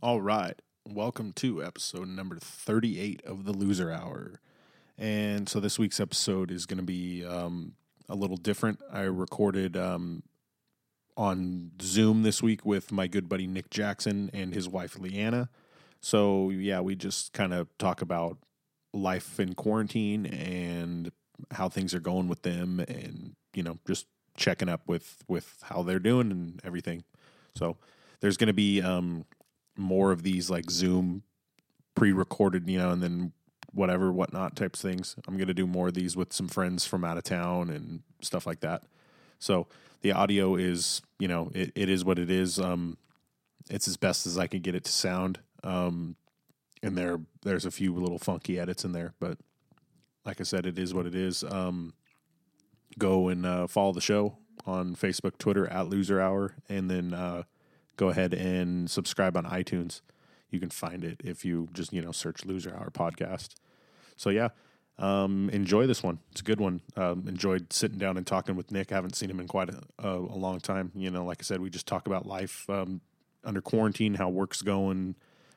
All right. Welcome to episode number 38 of the Loser Hour. And so this week's episode is going to be um, a little different. I recorded um, on Zoom this week with my good buddy Nick Jackson and his wife Leanna. So, yeah, we just kind of talk about life in quarantine and how things are going with them and, you know, just checking up with, with how they're doing and everything. So, there's going to be um, more of these like Zoom pre-recorded, you know, and then whatever, whatnot types things. I'm gonna do more of these with some friends from out of town and stuff like that. So the audio is, you know, it, it is what it is. Um, it's as best as I can get it to sound. Um, and there, there's a few little funky edits in there, but like I said, it is what it is. Um, go and uh, follow the show on Facebook, Twitter at Loser Hour, and then uh, go ahead and subscribe on iTunes. You can find it if you just, you know, search Loser Hour Podcast. So, yeah, um, enjoy this one. It's a good one. Um, enjoyed sitting down and talking with Nick. I haven't seen him in quite a, a, long time. You know, like I said, we just talk about life um, under quarantine, how work's going,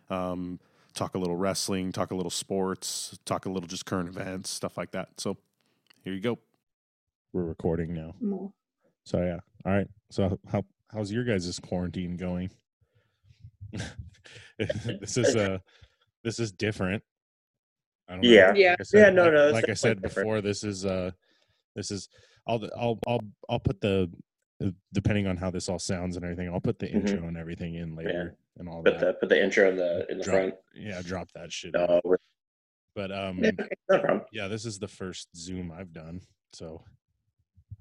um, talk a little wrestling, talk a little sports, talk a little just current events, stuff like that. So, here you go. We're recording now. More. So yeah. All right. So how how's your guys' quarantine going? this is uh this is different. I don't know. Yeah. Yeah. Like I said- Yeah, no, like, no, Like I definitely said different. before, this is uh this is I'll I'll I'll I'll put the depending on how this all sounds and everything, I'll put the Mhm. intro and everything in later and all Put that. the put the intro in the in the drop, front. Yeah, drop that shit. in. No, But um yeah, no problem. yeah, this is the first Zoom I've done. So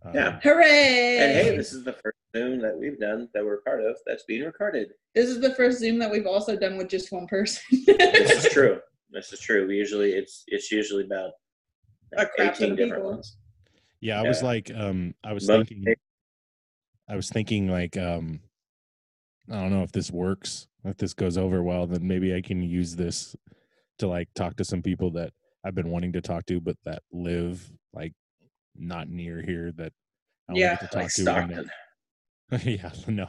um, Yeah. Hooray! And hey, this is the first Zoom that we've done that we're part of that's being recorded. This is the first Zoom that we've also done with just one person. This is true. This is true. We usually it's it's usually about A crap ton eighteen different people. ones. Yeah, I was like, um, I was Most thinking, I was thinking like, um, I don't know if this works, if this goes over well, then maybe I can use this to like talk to some people that I've been wanting to talk to, but that live like not near here that I Yeah, to talk Like to. Stockton. yeah, no,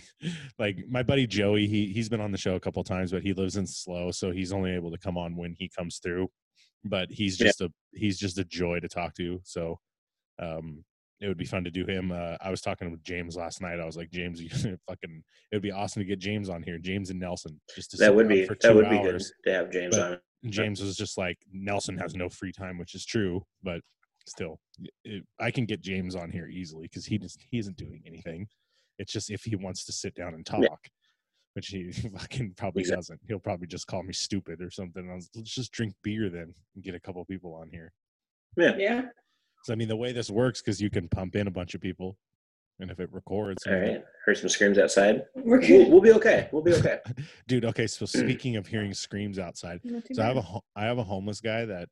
like my buddy Joey, he he's been on the show a couple times, but he lives in Slow, so he's only able to come on when he comes through. But he's Yeah. just a he's just a joy to talk to. So um it would be fun to do him. Uh, I was talking with James last night. I was like, James, you fucking, it would be awesome to get James on here, James and Nelson, just to sit That would be for that two would be good hours. to have James But- on. James was just like, Nelson has no free time, which is true, but still, it, I can get James on here easily because he just he isn't doing anything. It's just if he wants to sit down and talk, Yeah. which he fucking probably Exactly. doesn't. He'll probably just call me stupid or something. I was, Let's just drink beer then and get a couple people on here. Yeah. yeah. So I mean, the way this works, because you can pump in a bunch of people, and if it records, All and right. Heard some screams outside. We're We'll, we'll be okay. We'll be okay. dude. Okay, so speaking of hearing screams outside, Not too so I have a bad. ho- I have a homeless guy that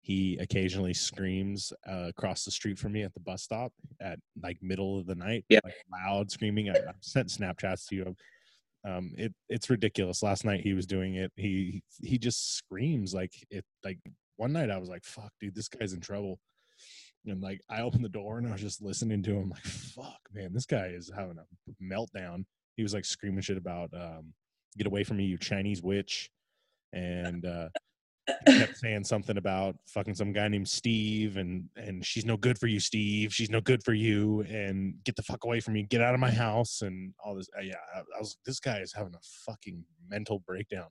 he occasionally screams uh, across the street from me at the bus stop at like middle of the night, Yeah. like loud screaming. I, I've sent Snapchats to you. Um, it it's ridiculous. Last night he was doing it. He he just screams like it. Like one night I was like, "Fuck, dude, this guy's in trouble." And like I opened the door and I was just listening to him. Like, "Fuck, man, this guy is having a meltdown." He was like screaming shit about um, "Get away from me, you Chinese witch," and uh, kept saying something about fucking some guy named Steve and and she's no good for you, Steve. She's no good for you, and get the fuck away from me. Get out of my house and all this. Uh, yeah, I, I was. This guy is having a fucking mental breakdown.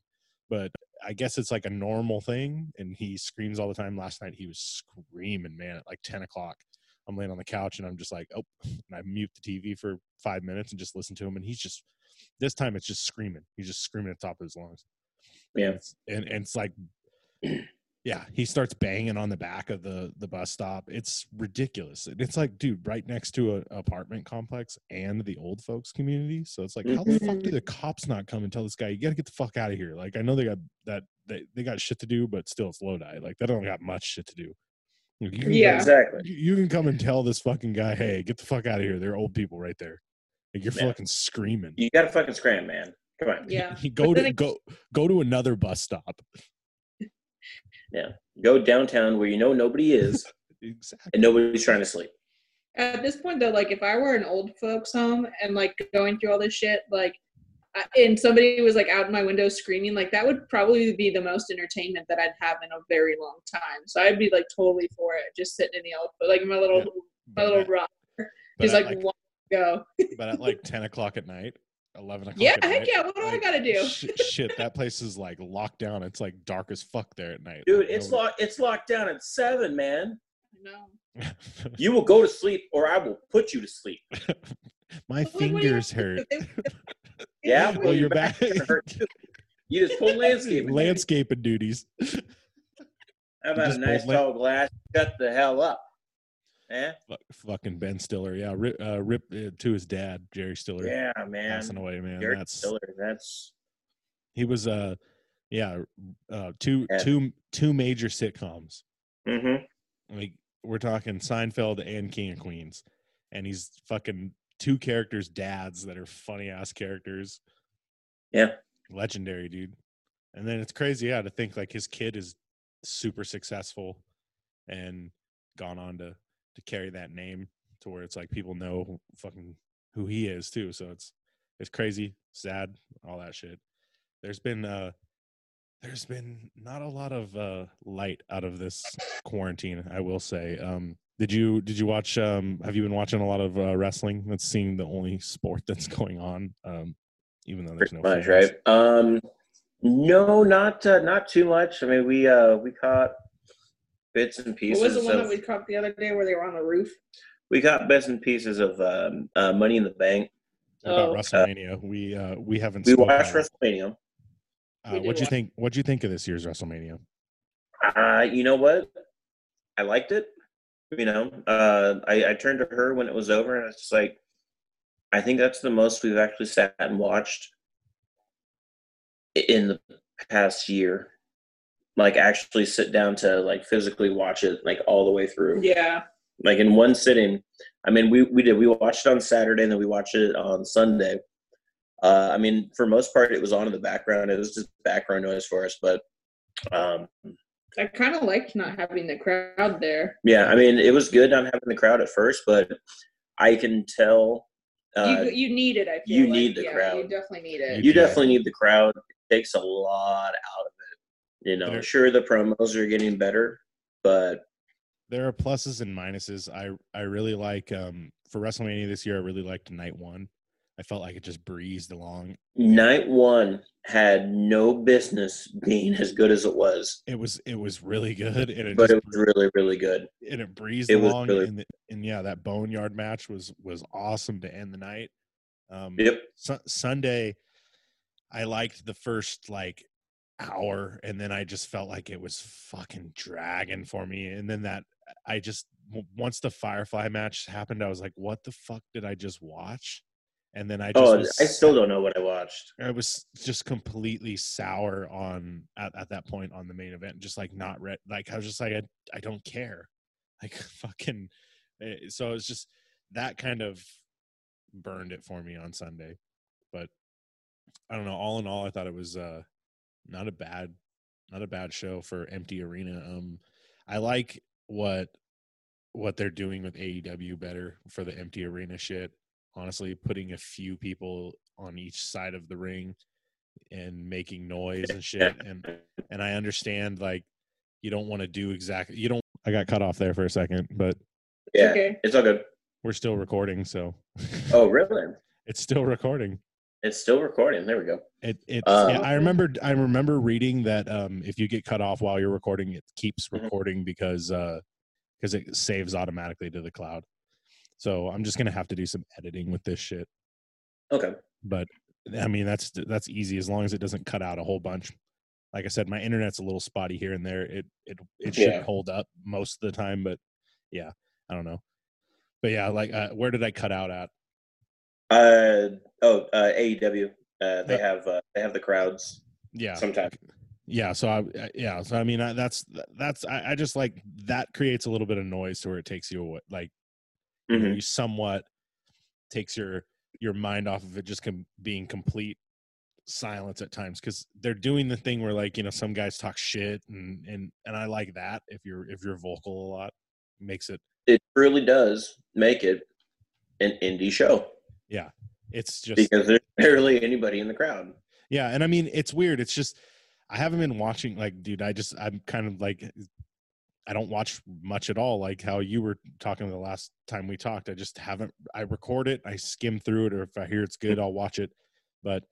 But I guess it's like a normal thing, and he screams all the time. Last night he was screaming, man, at like ten o'clock. I'm laying on the couch and I'm just like, oh, and I mute the TV for five minutes and just listen to him, and he's just. This time it's just screaming. He's just screaming at the top of his lungs. Yeah. It's- and, and it's like yeah he starts banging on the back of the the bus stop it's ridiculous it's like dude right next to a apartment complex and the old folks community so it's like how the fuck do mm-hmm. the cops not come and tell this guy you gotta get the fuck out of here like i know they got that they, they got shit to do but still it's lodi like they don't got much shit to do you Yeah. go- Exactly. you you can come and tell this fucking guy hey get the fuck out of here they're old people right there like you're Yeah. fucking screaming You got to fucking scram, man. Come on. Yeah. go to go go to another bus stop Go downtown where you know nobody is exactly. and nobody's trying to sleep. At this point, though, like if I were an old folks' home and like going through all this shit, like, I- and somebody was like out my window screaming, like that would probably be the most entertainment that I'd have in a very long time. So I'd be like totally for it, just sitting in the old, like my little, Yeah, my little at, rock, just like, like, one go. but at like ten o'clock at night, eleven o'clock. Yeah, heck night, yeah. What do I gotta do? sh- shit, that place is like locked down. It's like dark as fuck there at night. Dude, Like, it's nobody- locked it's locked down at seven, man. No. You will go to sleep or I will put you to sleep. My Well, what do you fingers have hurt. Yeah, Well, your back- gonna hurt. You just pull landscaping. Landscaping duties. How about a nice pulled lan- tall glass? Shut the hell up. Eh? Fuck- Fucking Ben Stiller. Yeah, rip, uh, rip uh, to his dad, Jerry Stiller. Yeah, man. Passing away, man. Jerry That's Stiller, that's he was uh yeah, uh two Yeah. two two major sitcoms. mm-hmm. Like we're talking Seinfeld and King of Queens. And he's fucking two characters dads that are funny ass characters. Yeah. Legendary, dude. And then it's crazy, yeah, to think like his kid is super successful and gone on to to carry that name to where it's like people know fucking who he is too. So it's it's crazy, sad, all that shit. There's been uh there's been not a lot of uh light out of this quarantine, I will say. Um did you did you watch um have you been watching a lot of uh, wrestling? That's seeing the only sport that's going on. Um even though there's no much, right? Um, no, not uh, not too much. I mean, we uh we caught bits and pieces. What pieces. was the one of, that we caught the other day where they were on the roof? we got bits and pieces of um, uh, Money in the Bank. What about Oh. WrestleMania? we uh we haven't We watched on- WrestleMania. Uh, what do you think? What do you think of this year's WrestleMania? Uh, you know what? I liked it. You know, uh, I, I turned to her when it was over, and it's just like, I think that's the most we've actually sat and watched in the past year. Like, actually sit down to like physically watch it like all the way through. Yeah. Like in one sitting. I mean, we we did. We watched it on Saturday, and then we watched it on Sunday. Uh, I mean, for most part, it was on in the background. It was just background noise for us, but um, I kind of liked not having the crowd there. Yeah, I mean, it was good not having the crowd at first, but I can tell uh, you you need it. I feel you like. need the yeah, crowd. You definitely need it. you Yeah. definitely need the crowd. It takes a lot out of it. You know, There- sure the promos are getting better, but There are pluses and minuses. I I really like um for WrestleMania this year. I really liked night one. I felt like it just breezed along. night one had no business being as good as it was, It was it was really good, and it but it was really, really good. and it breezed it along. really- and, the, and yeah, that boneyard match was was awesome to end the night. Um, Yep. Su- Sunday, I liked the first like hour, and then I just felt like it was fucking dragging for me. And then that I just once the Firefly match happened, I was like, "What the fuck did I just watch?" And then I just Oh, was I still don't know what I watched. I was just completely sour on at, at that point on the main event, just like not read. Like I was just like, I, I don't care. Like fucking. eh, So it's just that kind of burned it for me on Sunday, but I don't know. All in all, I thought it was uh not a bad, not a bad show for empty arena. Um, I like what what they're doing with AEW better for the empty arena shit honestly putting a few people on each side of the ring and making noise and shit and and i understand like you don't want to do exactly you don't i got cut off there for a second but Yeah, Okay. it's all good. we're still recording so Oh, really? it's still recording It's still recording. There we go. it it Uh, yeah, i remember i remember reading that um if you get cut off while you're recording it keeps Mhm. recording because uh because it saves automatically to the cloud so i'm just gonna have to do some editing with this shit Okay. but I mean that's that's easy as long as it doesn't cut out a whole bunch. Like I said, my internet's a little spotty here and there. It it it should Yeah. hold up most of the time, but yeah, I don't know. But yeah, like uh, where did I cut out at? Uh oh, uh, AEW. Uh, they Uh, have uh, they have the crowds Yeah, sometimes. yeah. So I I- yeah. So I mean I, that's that's I, I just like that creates a little bit of noise to where it takes you away. Like you, know, Mhm. you somewhat takes your your mind off of it just com- being complete silence at times because they're doing the thing where like you know some guys talk shit and and and I like that if you're if you're vocal a lot makes it It really does make it an indie show it's just because there's barely anybody in the crowd. Yeah, and I mean it's weird. It's just I haven't been watching like dude, I just I'm kind of like I don't watch much at all like how you were talking the last time we talked. I just haven't I record it, I skim through it or if I hear it's good, I'll watch it. But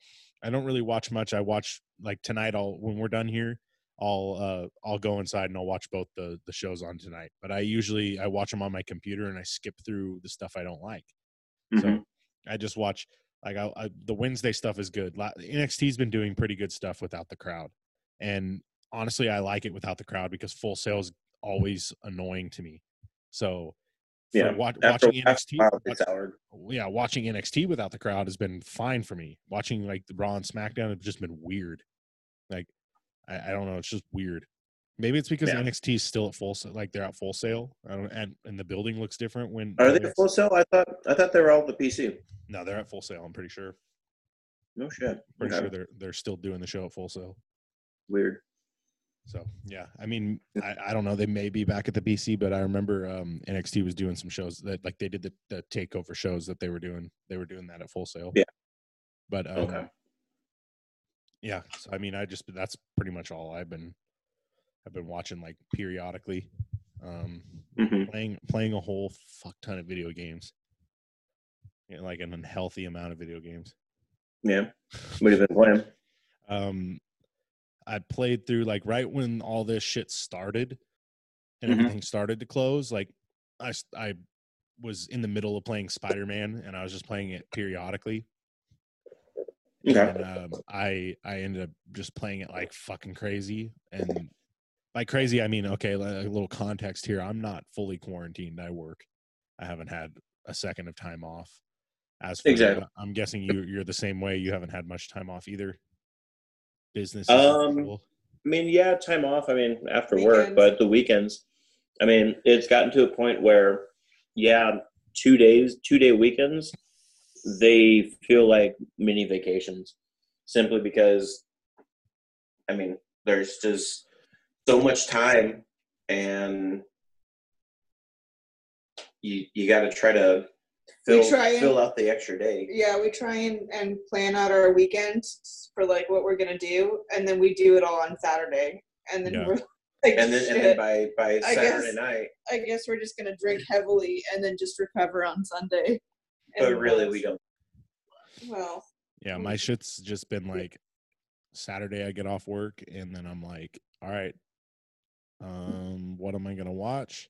I don't really watch much. I watch like tonight I'll when we're done here, I'll uh I'll go inside and I'll watch both the the shows on tonight. But I usually I watch them on my computer and I skip through the stuff I don't like. Mhm. So I just watch like I, I the Wednesday stuff is good. NXT's been doing pretty good stuff without the crowd, and honestly, I like it without the crowd because Full Sail is always annoying to me. So, Yeah, watching NXT, a while, wa- it's hour. yeah, watching NXT without the crowd has been fine for me. Watching like the Raw and SmackDown have just been weird. Like, I, I don't know, it's just weird. Maybe it's because Yeah. NXT is still at full, like they're at Full Sail, I don't, and and the building looks different when. Are they it's- Full Sail? I thought I thought they were all the PC. No, they're at Full Sail. I'm pretty sure. No shit. Pretty sure they're they're still doing the show at Full Sail. Weird. So yeah, I mean, I, I don't know. They may be back at the PC, but I remember um, NXT was doing some shows that like they did the, the takeover shows that they were doing. They were doing that at Full Sail. Yeah. But um, Okay. yeah, so I mean, I just that's pretty much all I've been I've been watching like periodically, um, hmm playing playing a whole fuck ton of video games. You know, like an unhealthy amount of video games. Yeah. What have you been playing? um i played through like right when all this shit started and Mhm. everything started to close like I, I was in the middle of playing spider-man and i was just playing it periodically Okay. and um, i i ended up just playing it like fucking crazy and by crazy i mean okay like, a little context here i'm not fully quarantined i work i haven't had a second of time off as for you, Exactly. i'm guessing you you're the same way you haven't had much time off either business Um, I mean, yeah, time off. I mean, after work, but the weekends. I mean, it's gotten to a point where, yeah, two days, two day weekends, they feel like mini vacations, simply because, I mean, there's just so much time, and you you got to try to We fill try and- fill out the extra day. Yeah, we try and, and plan out our weekend for like what we're gonna do, and then we do it all on Saturday, and then Yeah. we're like, And then, shit. and then by by I Saturday guess- night, I guess we're just gonna drink heavily and then just recover on Sunday. but And really we don't. Well, Yeah, my shit's just been like Saturday I get off work and then I'm like, all right, um, what am I gonna watch?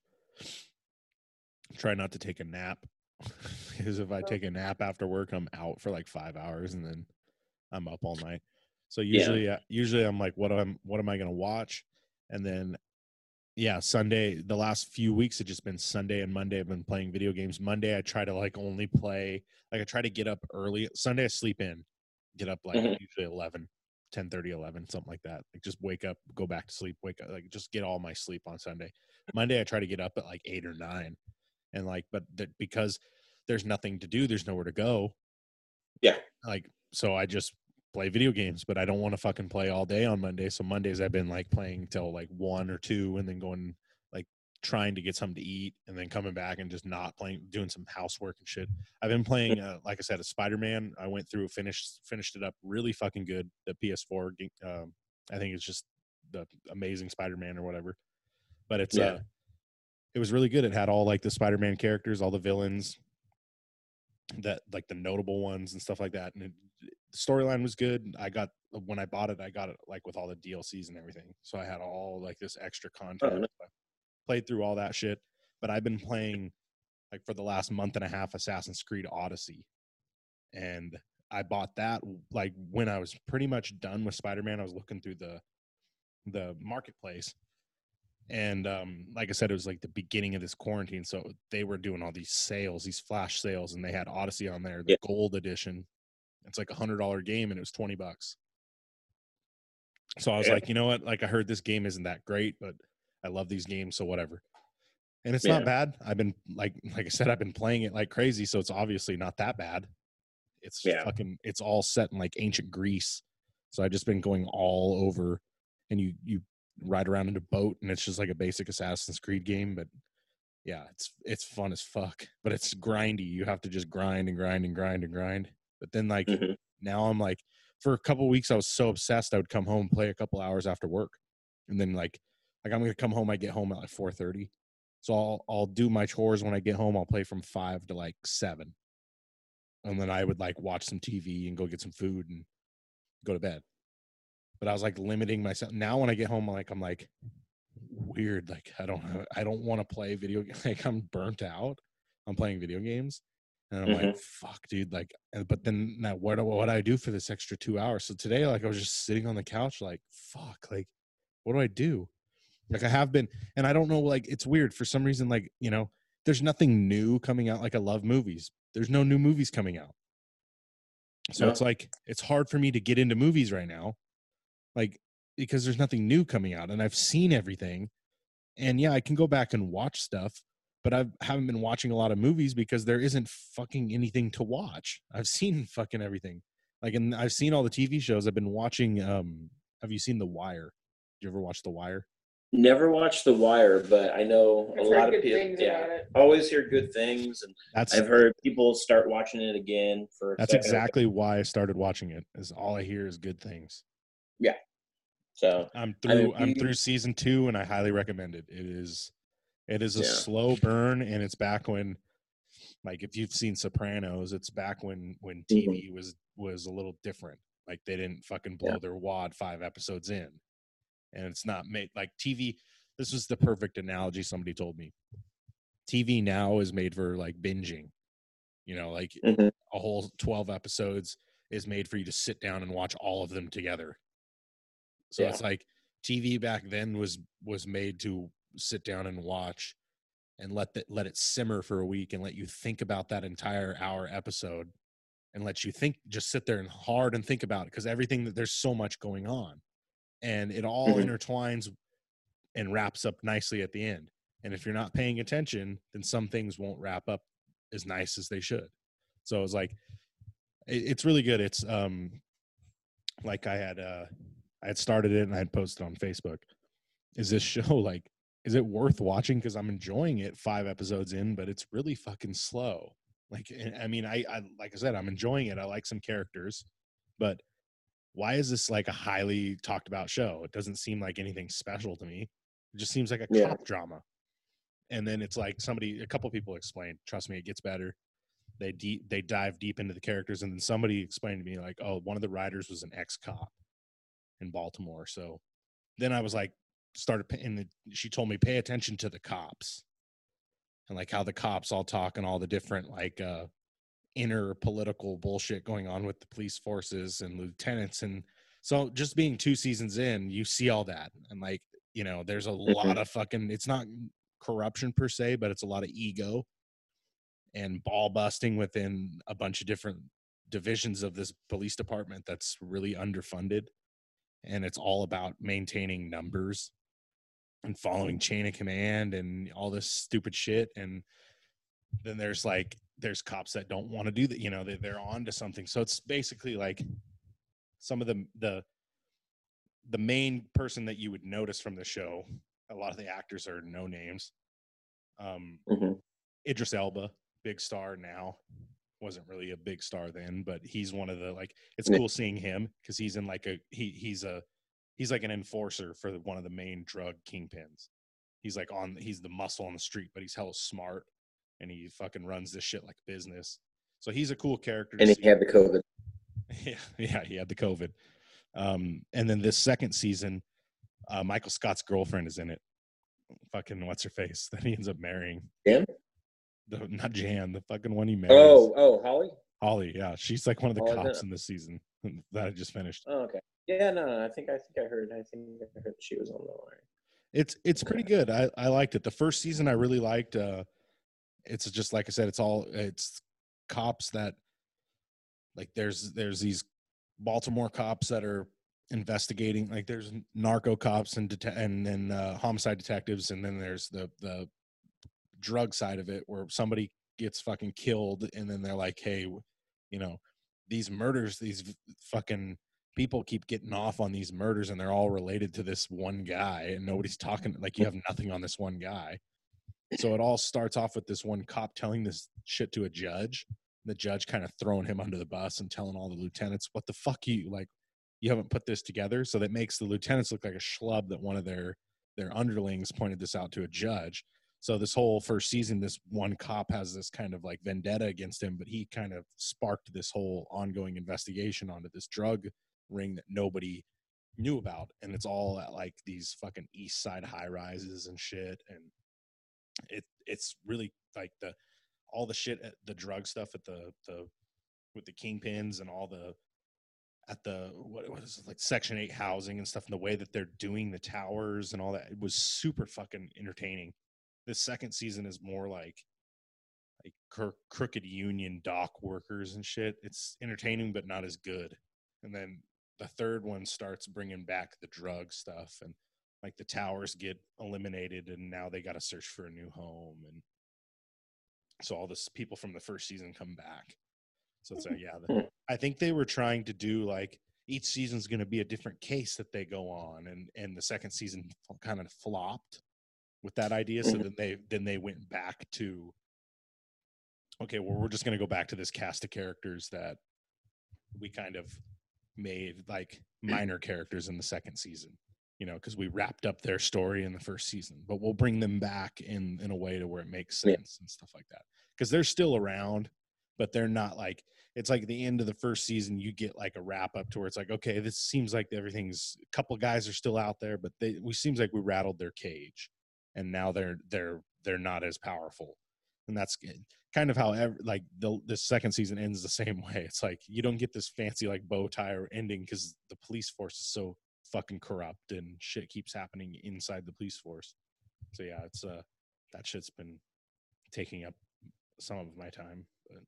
Try not to take a nap. Because if I take a nap after work, I'm out for like five hours and then I'm up all night. So Yeah. usually, uh, usually I'm like, what am what am I gonna watch? And then, yeah, Sunday. The last few weeks have just been Sunday and Monday. I've been playing video games. Monday, I try to like only play like I try to get up early. Sunday I sleep in, get up like Mhm. usually 11, 10 30, 11, something like that. Like just wake up, go back to sleep, wake up, like just get all my sleep on Sunday. Monday I try to get up at like eight or nine. And like, but that because there's nothing to do, there's nowhere to go. Yeah. Like, so I just play video games, but I don't want to fucking play all day on Monday. So Mondays I've been like playing till like one or two and then going like trying to get something to eat and then coming back and just not playing doing some housework and shit. I've been playing uh, like I said a Spider-Man. I went through finished finished it up really fucking good. The PS4 ga- um I think it's just the amazing Spider-Man or whatever. But it's Yeah. uh it was really good. It had all like the Spider-Man characters, all the villains that like the notable ones and stuff like that. And it, the storyline was good. I got when I bought it, I got it like with all the DLCs and everything. So I had all like this extra oh, content. nice. I played through all that shit. But I've been playing like for the last month and a half Assassin's Creed Odyssey. And I bought that like when I was pretty much done with Spider-Man. I was looking through the the marketplace and um like i said it was like the beginning of this quarantine so they were doing all these sales these flash sales and they had odyssey on there the Yeah. gold edition. It's like a hundred dollar game and it was 20 bucks. So i was Yeah. like you know what? Like i heard this game isn't that great but i love these games so whatever. And it's Yeah. not bad. I've been like like i said i've been playing it like crazy so it's obviously not that bad. It's fucking it's all set in like ancient greece. So I've just been going all over, and you you ride around in a boat, and it's just like a basic Assassin's Creed game, but yeah, it's it's fun as fuck, but it's grindy. You have to just grind and grind and grind and grind. But then like Mhm. now I'm like for a couple weeks I was so obsessed I would come home play a couple hours after work, and then like like I'm gonna come home. I get home at like four thirty, so I'll I'll do my chores when I get home. I'll play from five to like seven, and then I would like watch some TV and go get some food and go to bed. But I was like limiting myself. Now when I get home, like I'm like weird. Like I don't have- I don't want to play video. Like I'm burnt out. I'm playing video games, and I'm like mm-hmm. fuck, dude. Like, but then now what do what do I do for this extra two hours? So today, like I was just sitting on the couch, like fuck, like what do I do? Like I have been, and I don't know. Like it's weird for some reason. Like you know, there's nothing new coming out. Like I love movies. There's no new movies coming out. So No. it's like it's hard for me to get into movies right now, like because there's nothing new coming out, and I've seen everything. And yeah, I can go back and watch stuff, but I haven't been watching a lot of movies because there isn't fucking anything to watch. I've seen fucking everything. Like, and I've seen all the TV shows. I've been watching. um Have you seen The Wire? Did you ever watch The Wire? Never watched The Wire, but I know a I've lot heard of people. things Yeah, about it. always hear good things, and That's I've heard people start watching it again for. a that's second exactly why I started watching it. Is all I hear is good things. So I'm I mean, through. I'm you- through season two, and I highly recommend it. It is, it is a Yeah. slow burn, and it's back when, like, if you've seen Sopranos, it's back when when. TV was was a little different. Like they didn't fucking blow Yeah. their wad five episodes in, and it's not made like TV. This was the perfect analogy somebody told me. TV now is made for like binging. You know, like Mhm. a whole 12 episodes is made for you to sit down and watch all of them together. So Yeah. it's like TV back then was was made to sit down and watch and let that let it simmer for a week and let you think about that entire hour episode and let you think just sit there and hard and think about it because everything that there's so much going on and it all Mhm. intertwines and wraps up nicely at the end. And if you're not paying attention, then some things won't wrap up as nice as they should. So it's like it, it's really good. It's um like I had uh I had started it and I had posted on Facebook. Is this show like is it worth watching because I'm enjoying it 5 episodes in but it's really fucking slow. Like eh, I mean I I like I said I'm enjoying it. I like some characters but why is this like a highly talked about show? It doesn't seem like anything special to me. It just seems like a Yeah. cop drama. And then it's like somebody, a couple people explained, trust me, it gets better. They deep, they dive deep into the characters, and then somebody explained to me like, oh, one of the writers was an ex cop in Baltimore. So then I was like, started, and the, she told me pay attention to the cops and like how the cops all talk and all the different like uh inner political bullshit going on with the police forces and lieutenants and so just being two seasons in you see all that and like you know there's a lot of fucking it's not corruption per se but it's a lot of ego and ball busting within a bunch of different divisions of this police department that's really underfunded and it's all about maintaining numbers and following chain of command and all this stupid shit and then there's like there's cops that don't want to do that you know they, they're on to something so it's basically like some of the the the main person that you would notice from the show a lot of the actors are no names um Mhm. idris elba big star now wasn't really a big star then but he's one of the like it's cool seeing him because he's in like a he he's a he's like an enforcer for one of the main drug kingpins he's like on he's the muscle on the street but he's hella smart and he fucking runs this shit like business so he's a cool character and see. he had the COVID. Yeah, yeah, he had the COVID. Um, and then this second season, uh, Michael Scott's girlfriend is in it. Fucking what's her face that he ends up marrying? Jan? The not Jan, the fucking one he marries. Oh, oh, Holly. Holly. Yeah, she's like one of the Oh, is cops in this season that I just finished. Oh, okay. Yeah, no, no, I think I think I heard. I think I heard she was on the line. It's it's pretty good. I I liked it. The first season I really liked. Uh, it's just like I said. It's all it's cops that like there's there's these Baltimore cops that are investigating. Like there's narco cops and det- and then uh, homicide detectives, and then there's the the drug side of it where somebody gets fucking killed, and then they're like, hey, you know, these murders, these fucking people keep getting off on these murders and they're all related to this one guy and nobody's talking like you have nothing on this one guy. So it all starts off with this one cop telling this shit to a judge the judge kind of throwing him under the bus and telling all the lieutenants what the fuck you like you haven't put this together? So that makes the lieutenants look like a schlub that one of their their underlings pointed this out to a judge so this whole first season this one cop has this kind of like vendetta against him but he kind of sparked this whole ongoing investigation onto this drug ring that nobody knew about and it's all at like these fucking east side high rises and shit and it it's really like the all the shit at the drug stuff at the the with the kingpins and all the at the what, is it like section 8 housing and stuff and the way that they're doing the towers and all that it was super fucking entertaining this second season is more like like cr- crooked union dock workers and shit. It's entertaining but not as good. And then the third one starts bringing back the drug stuff and like the towers get eliminated and now they got to search for a new home and so all this people from the first season come back. So it's like yeah the, hmm. i think they were trying to do like each season's going to be a different case that they go on and and the second season kind of flopped with that idea so then they then they went back to okay well we're just going to go back to this cast of characters that we kind of made like minor characters in the second season you know because we wrapped up their story in the first season but we'll bring them back in in a way to where it makes Yeah. sense and stuff like that because they're still around but they're not like it's like the end of the first season you get like a wrap up to where it's like okay this seems like everything's a couple guys are still out there but they we seems like we rattled their cage and now they're they're they're not as powerful. And that's kind of how ev- like the the second season ends the same way. It's like you don't get this fancy like bow tie or ending because the police force is so fucking corrupt and shit keeps happening inside the police force. So yeah it's uh that shit's been taking up some of my time but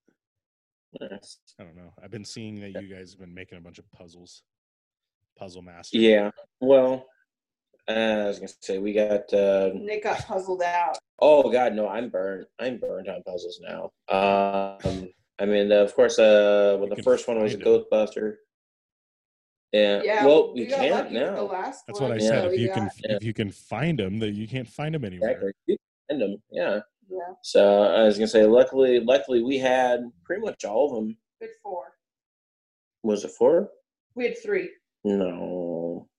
Yes. i don't know. I've been seeing that you guys have been making a bunch of puzzles puzzle master Yeah. Well, I was gonna say we got. Uh, Nick got puzzled out. oh God, no! I'm burned. I'm burned on puzzles now. Um, I mean, of course, uh, well, the first one was find 'em. Ghostbuster. Yeah. Yeah. well, we got can't lucky the now. last that's what i Yeah. said if you can Yeah. if you can find them that you can't find them anywhere Exactly. You can find 'em, Yeah. Yeah. So I was gonna say, luckily, luckily we had pretty much all of them. We had four. Was it four? We had three. No.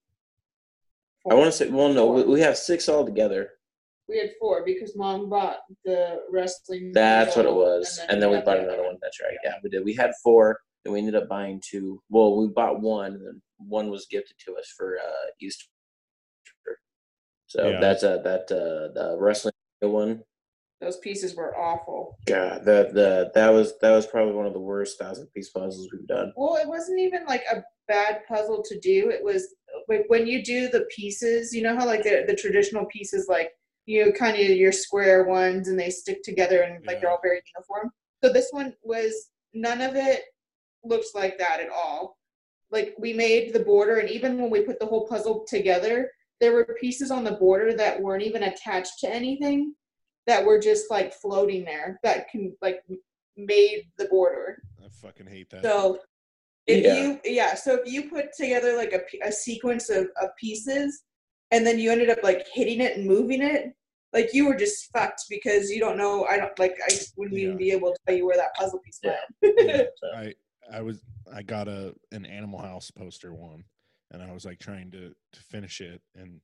I want to say. Well, no, we, we have six all together. We had four because mom bought the wrestling. That's what it was. And then we got bought another other one. That's right. Yeah, we did. We had four, and we ended up buying two. Well, we bought one, and then one was gifted to us for uh, Easter. So Yeah. that's uh, that uh, the wrestling one. Those pieces were awful. God, that the that was that was probably one of the worst thousand piece puzzles we've done. Well, it wasn't even like a bad puzzle to do. It was like when you do the pieces, you know how like the, the traditional pieces, like you kind of your square ones and they stick together and like they're all very uniform. So this one was none of it looks like that at all. Like we made the border, and even when we put the whole puzzle together, there were pieces on the border that weren't even attached to anything, that were just like floating there that can like made the border. i fucking hate that So if Yeah. you yeah, so if you put together like a, a sequence of, of pieces and then you ended up like hitting it and moving it, like you were just fucked because you don't know I don't like I wouldn't even be able to tell you where that puzzle piece Yeah. went. Yeah. I I was I got a an Animal House poster one, and I was like trying to to finish it and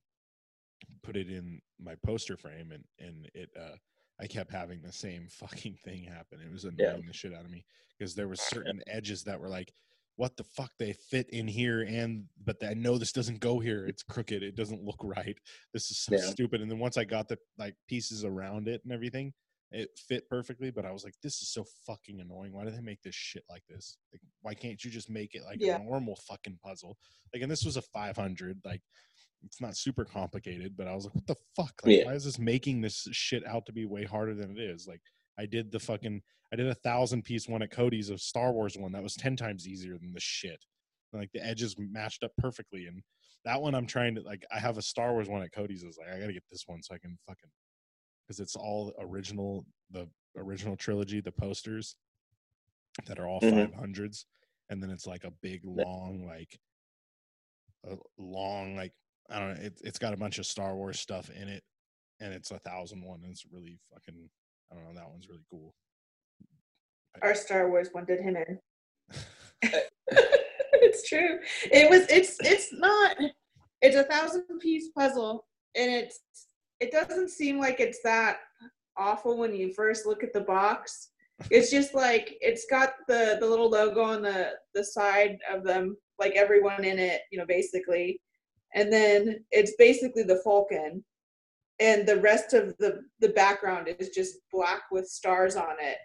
put it in my poster frame, and and it uh I kept having the same fucking thing happen. It was annoying the shit out of me because there was certain edges that were like. What the fuck? They fit in here, and but I know this doesn't go here. It's crooked. It doesn't look right. This is so Yeah. stupid. And then once I got the like pieces around it and everything, it fit perfectly, but I was like, this is so fucking annoying. Why do they make this shit like this? Like, why can't you just make it like Yeah. a normal fucking puzzle? Like, and this was a 500. Like, it's not super complicated, but I was like, what the fuck? Like, Yeah. why is this making this shit out to be way harder than it is? Like, I did the fucking, I did a thousand piece one at Cody's of Star Wars one that was 10 times easier than the shit. Like, the edges matched up perfectly. And that one I'm trying to, like, I have a Star Wars one at Cody's. I was like, I gotta get this one so I can fucking because it's all original the original trilogy the posters that are all Mhm. 500s and then it's like a big long like a long like I don't know. It, it's got a bunch of Star Wars stuff in it, and it's a thousand one. And it's really fucking. I don't know. That one's really cool. Our Star Wars one did him in. it's true. It was. It's. It's not. It's a thousand piece puzzle, and it's. It doesn't seem like it's that awful when you first look at the box. It's just like it's got the the little logo on the the side of them, like everyone in it, you know, basically, and then it's basically the Falcon, and the rest of the the background is just black with stars on it,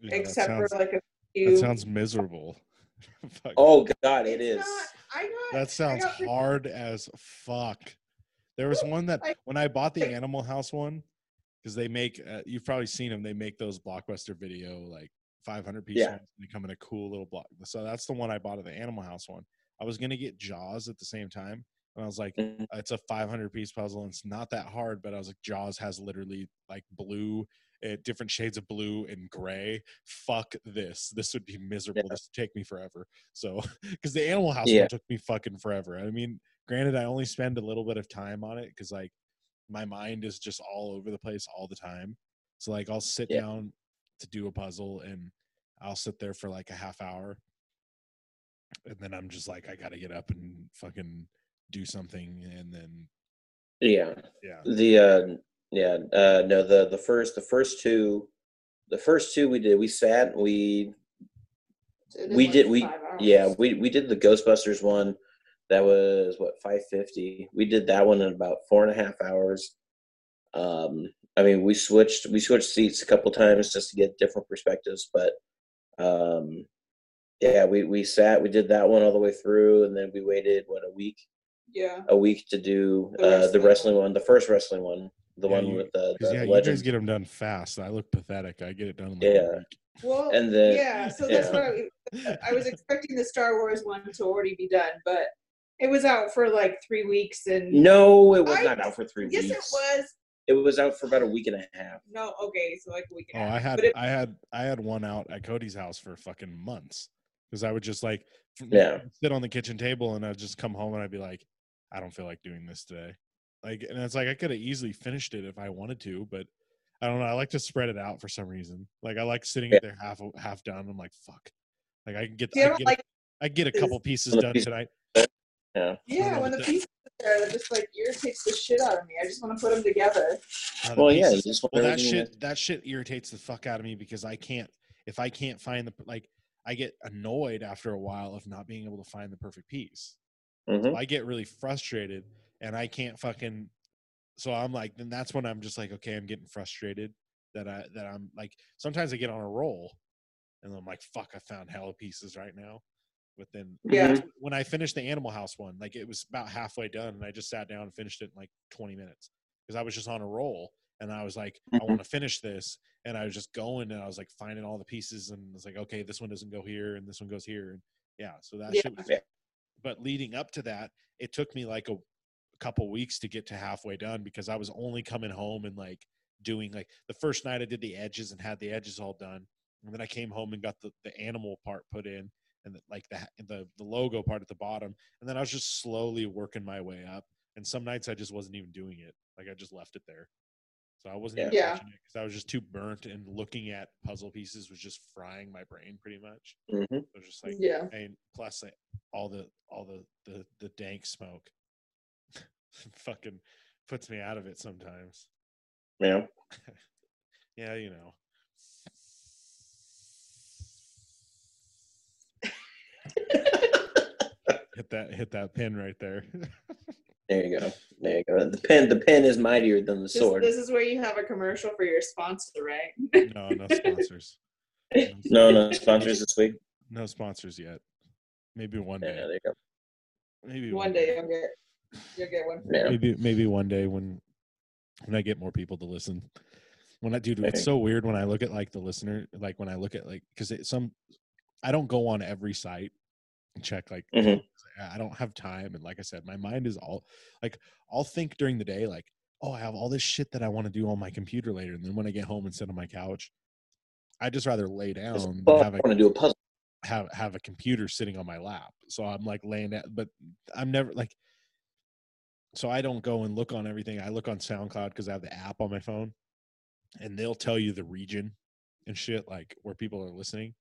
Yeah, except sounds- for like a few. That sounds miserable. Oh God, It's is. not- I got. that sounds I got pretty- hard as fuck. There was one that when I bought the Animal House one, because they make uh, you've probably seen them. They make those blockbuster video like 500 piece Yeah. ones. And they come in a cool little block. So that's the one I bought at the Animal House one. I was gonna get Jaws at the same time, and I was like, Mhm. it's a 500 piece puzzle. And it's not that hard, but I was like, Jaws has literally like blue, uh, different shades of blue and gray. Fuck this. This would be miserable. Yeah. This would take me forever. So, because the Animal House Yeah. one took me fucking forever. I mean, granted, I only spend a little bit of time on it because like my mind is just all over the place all the time. So like I'll sit Yeah. down to do a puzzle and I'll sit there for like a half hour. And then I'm just like, I gotta get up and fucking do something and then Yeah. yeah. The uh yeah, uh no, the the first the first two the first two we did, we sat, we it we did we yeah, we we did the Ghostbusters one. That was what, five fifty. We did that one in about four and a half hours. Um I mean we switched we switched seats a couple times just to get different perspectives, but um yeah, we, we sat, we did that one all the way through, and then we waited what a week, Yeah. a week to do The uh, the wrestling wrestling one, the first wrestling one, the Yeah, one you- with the, Because the yeah, you guys get them done fast. I look pathetic. I get it done like Yeah. Well, And then- yeah. So that's yeah. what I, I was expecting the Star Wars one to already be done, but it was out for like three weeks, and No, it was I- not out for three yes, weeks. it was. It was out for about a week and a half. No, okay, so like a week. Oh, and a I half. had it, I had I had one out at Cody's house for fucking months because I would just like Yeah. sit on the kitchen table and I'd just come home and I'd be like, I don't feel like doing this today. Like, and it's like I could have easily finished it if I wanted to, but I don't know. I like to spread it out for some reason. Like I like sitting Yeah. there half half done. I'm like, fuck. Like I can get see, I I get, like. I get a couple pieces done piece- tonight. Yeah. Yeah, when the the- pieces are there, that just like irritates the shit out of me. I just want to put them together. Uh, the Well, yeah, pieces- just well, that everything in shit that shit irritates the fuck out of me because I can't if I can't find the like I get annoyed after a while of not being able to find the perfect piece. Mhm. So I get really frustrated and I can't fucking so I'm like then that's when I'm just like okay I'm getting frustrated that I that I'm like sometimes I get on a roll and I'm like fuck I found hella pieces right now but then Yeah. When I finished the Animal House one like it was about halfway done and I just sat down and finished it in like 20 minutes because I was just on a roll and I was like I Mhm. want to finish this and I was just going and I was like finding all the pieces and it's like okay this one doesn't go here and this one goes here and yeah so that Yeah. shit was. But leading up to that it took me like a, couple weeks to get to halfway done because I was only coming home and like doing like the first night I did the edges and had the edges all done and then I came home and got the, the animal part put in and the, like the, the the logo part at the bottom and then I was just slowly working my way up and some nights I just wasn't even doing it like I just left it there so I wasn't even Yeah. touching it because I was just too burnt and looking at puzzle pieces was just frying my brain pretty much Mhm. it was just like yeah. and plus like, all the all the the the dank smoke fucking puts me out of it sometimes Yeah. yeah you know hit that hit that pin right there There you go. There you go. The pen the pen is mightier than the sword. this is where you have a commercial for your sponsor, right? no no sponsors No, no sponsors this week. no sponsors yet maybe one Yeah, day there you go. maybe One day you'll get you'll get one. Yeah. maybe maybe one day when when I get more people to listen. When I do, it's so weird when I look at like the listener, like when I look at like because some, I don't go on every site and check like Mhm. I don't have time and like I said, my mind is all like I'll think during the day like oh I have all this shit that I want to do on my computer later, and then when I get home and sit on my couch, I just rather lay down Just, than I have a want to do a puzzle. have have a computer sitting on my lap. So I'm like laying at, but I'm never like. So I don't go and look on everything. I look on SoundCloud because I have the app on my phone, and they'll tell you the region and shit like where people are listening.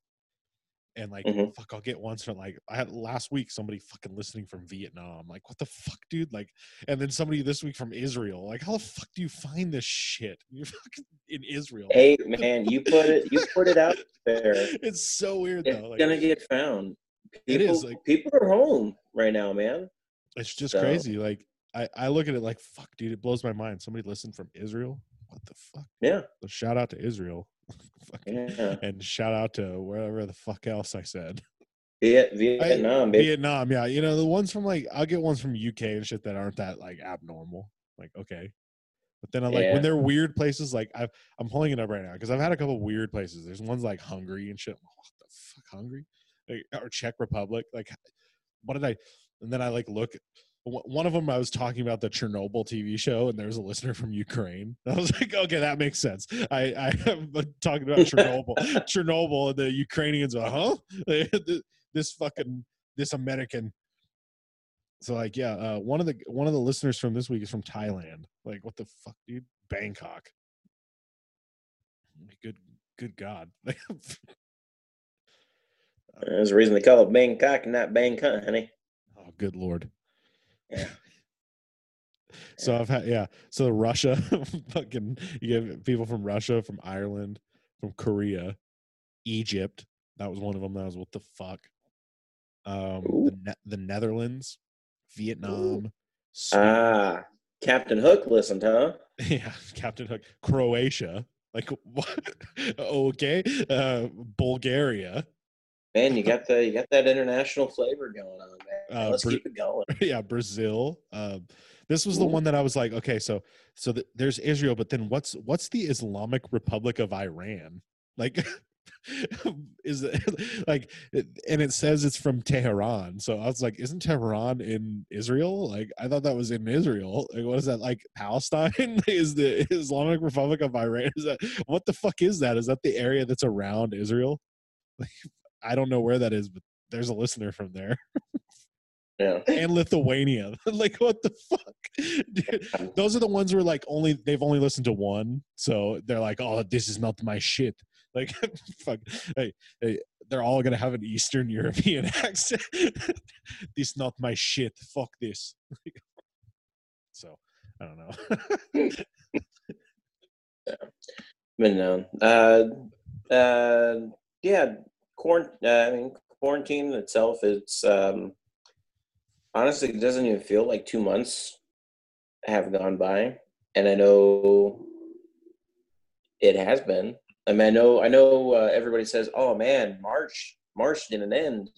And like, Mhm. fuck, I'll get ones from like I had last week somebody fucking listening from Vietnam. Like, what the fuck, dude? Like, and then somebody this week from Israel. Like, how the fuck do you find this shit? You're fucking in Israel. Hey man, you put it you put it out there. It's so weird It's though. Like, gonna get found. It People, is, like- people are home right now, man. It's just So- crazy. Like I, I look at it like fuck, dude. It blows my mind. Somebody listened from Israel. What the fuck? Yeah, So shout out to Israel. Yeah. And shout out to wherever the fuck else I said. Vietnam, baby. Vietnam, yeah. You know the ones from like I'll get ones from UK and shit that aren't that like abnormal. Like okay, but then I like Yeah. when they're weird places. Like I've I'm pulling it up right now because I've had a couple weird places. There's ones like Hungary and shit. Like, What the fuck, Hungary? Like, or Czech Republic? Like, what did I? And then I like look. One of them I was talking about the Chernobyl TV show, and there was a listener from Ukraine. I was like, okay, that makes sense. I I am talking about Chernobyl, Chernobyl, and the Ukrainians are, huh? this fucking this American. So like, yeah, uh, one of the one of the listeners from this week is from Thailand. Like, what the fuck, dude? Bangkok. Good, good God. There's a reason they call it Bangkok and not Bangkok, honey. oh, good lord. Yeah. So I've had yeah. So Russia, fucking you get people from Russia, from Ireland, from Korea, Egypt. That was one of them. That was what the fuck. Um, the, ne- the Netherlands, Vietnam, Ah, Captain Hook listened, huh? yeah, Captain Hook, Croatia, like what? okay, uh, Bulgaria, Man, you got the you got that international flavor going on, man. Uh, Let's Bra- keep it going. yeah, Brazil. Um, this was the one that I was like, okay, so so th- there's Israel, but then what's what's the Islamic Republic of Iran? Like, is it like, and it says it's from Tehran. So I was like, isn't Tehran in Israel? Like, I thought that was in Israel. Like, what is that? Like Palestine is the Islamic Republic of Iran? Is that what the fuck is that? Is that the area that's around Israel? Like, I don't know where that is, but there's a listener from there Yeah. and Lithuania. like what the fuck? Dude, those are the ones who are like only they've only listened to one, so they're like, "Oh, this is not my shit." Like, fuck, hey, hey, they're all gonna have an Eastern European accent. this not my shit. Fuck this. so I don't know. yeah. But no. Uh, uh, yeah. Uh, I mean, quarantine itself. It's um, honestly, it doesn't even feel like two months have gone by, and I know it has been. I mean, I know, I know. Uh, everybody says, "Oh man, March, March didn't end,"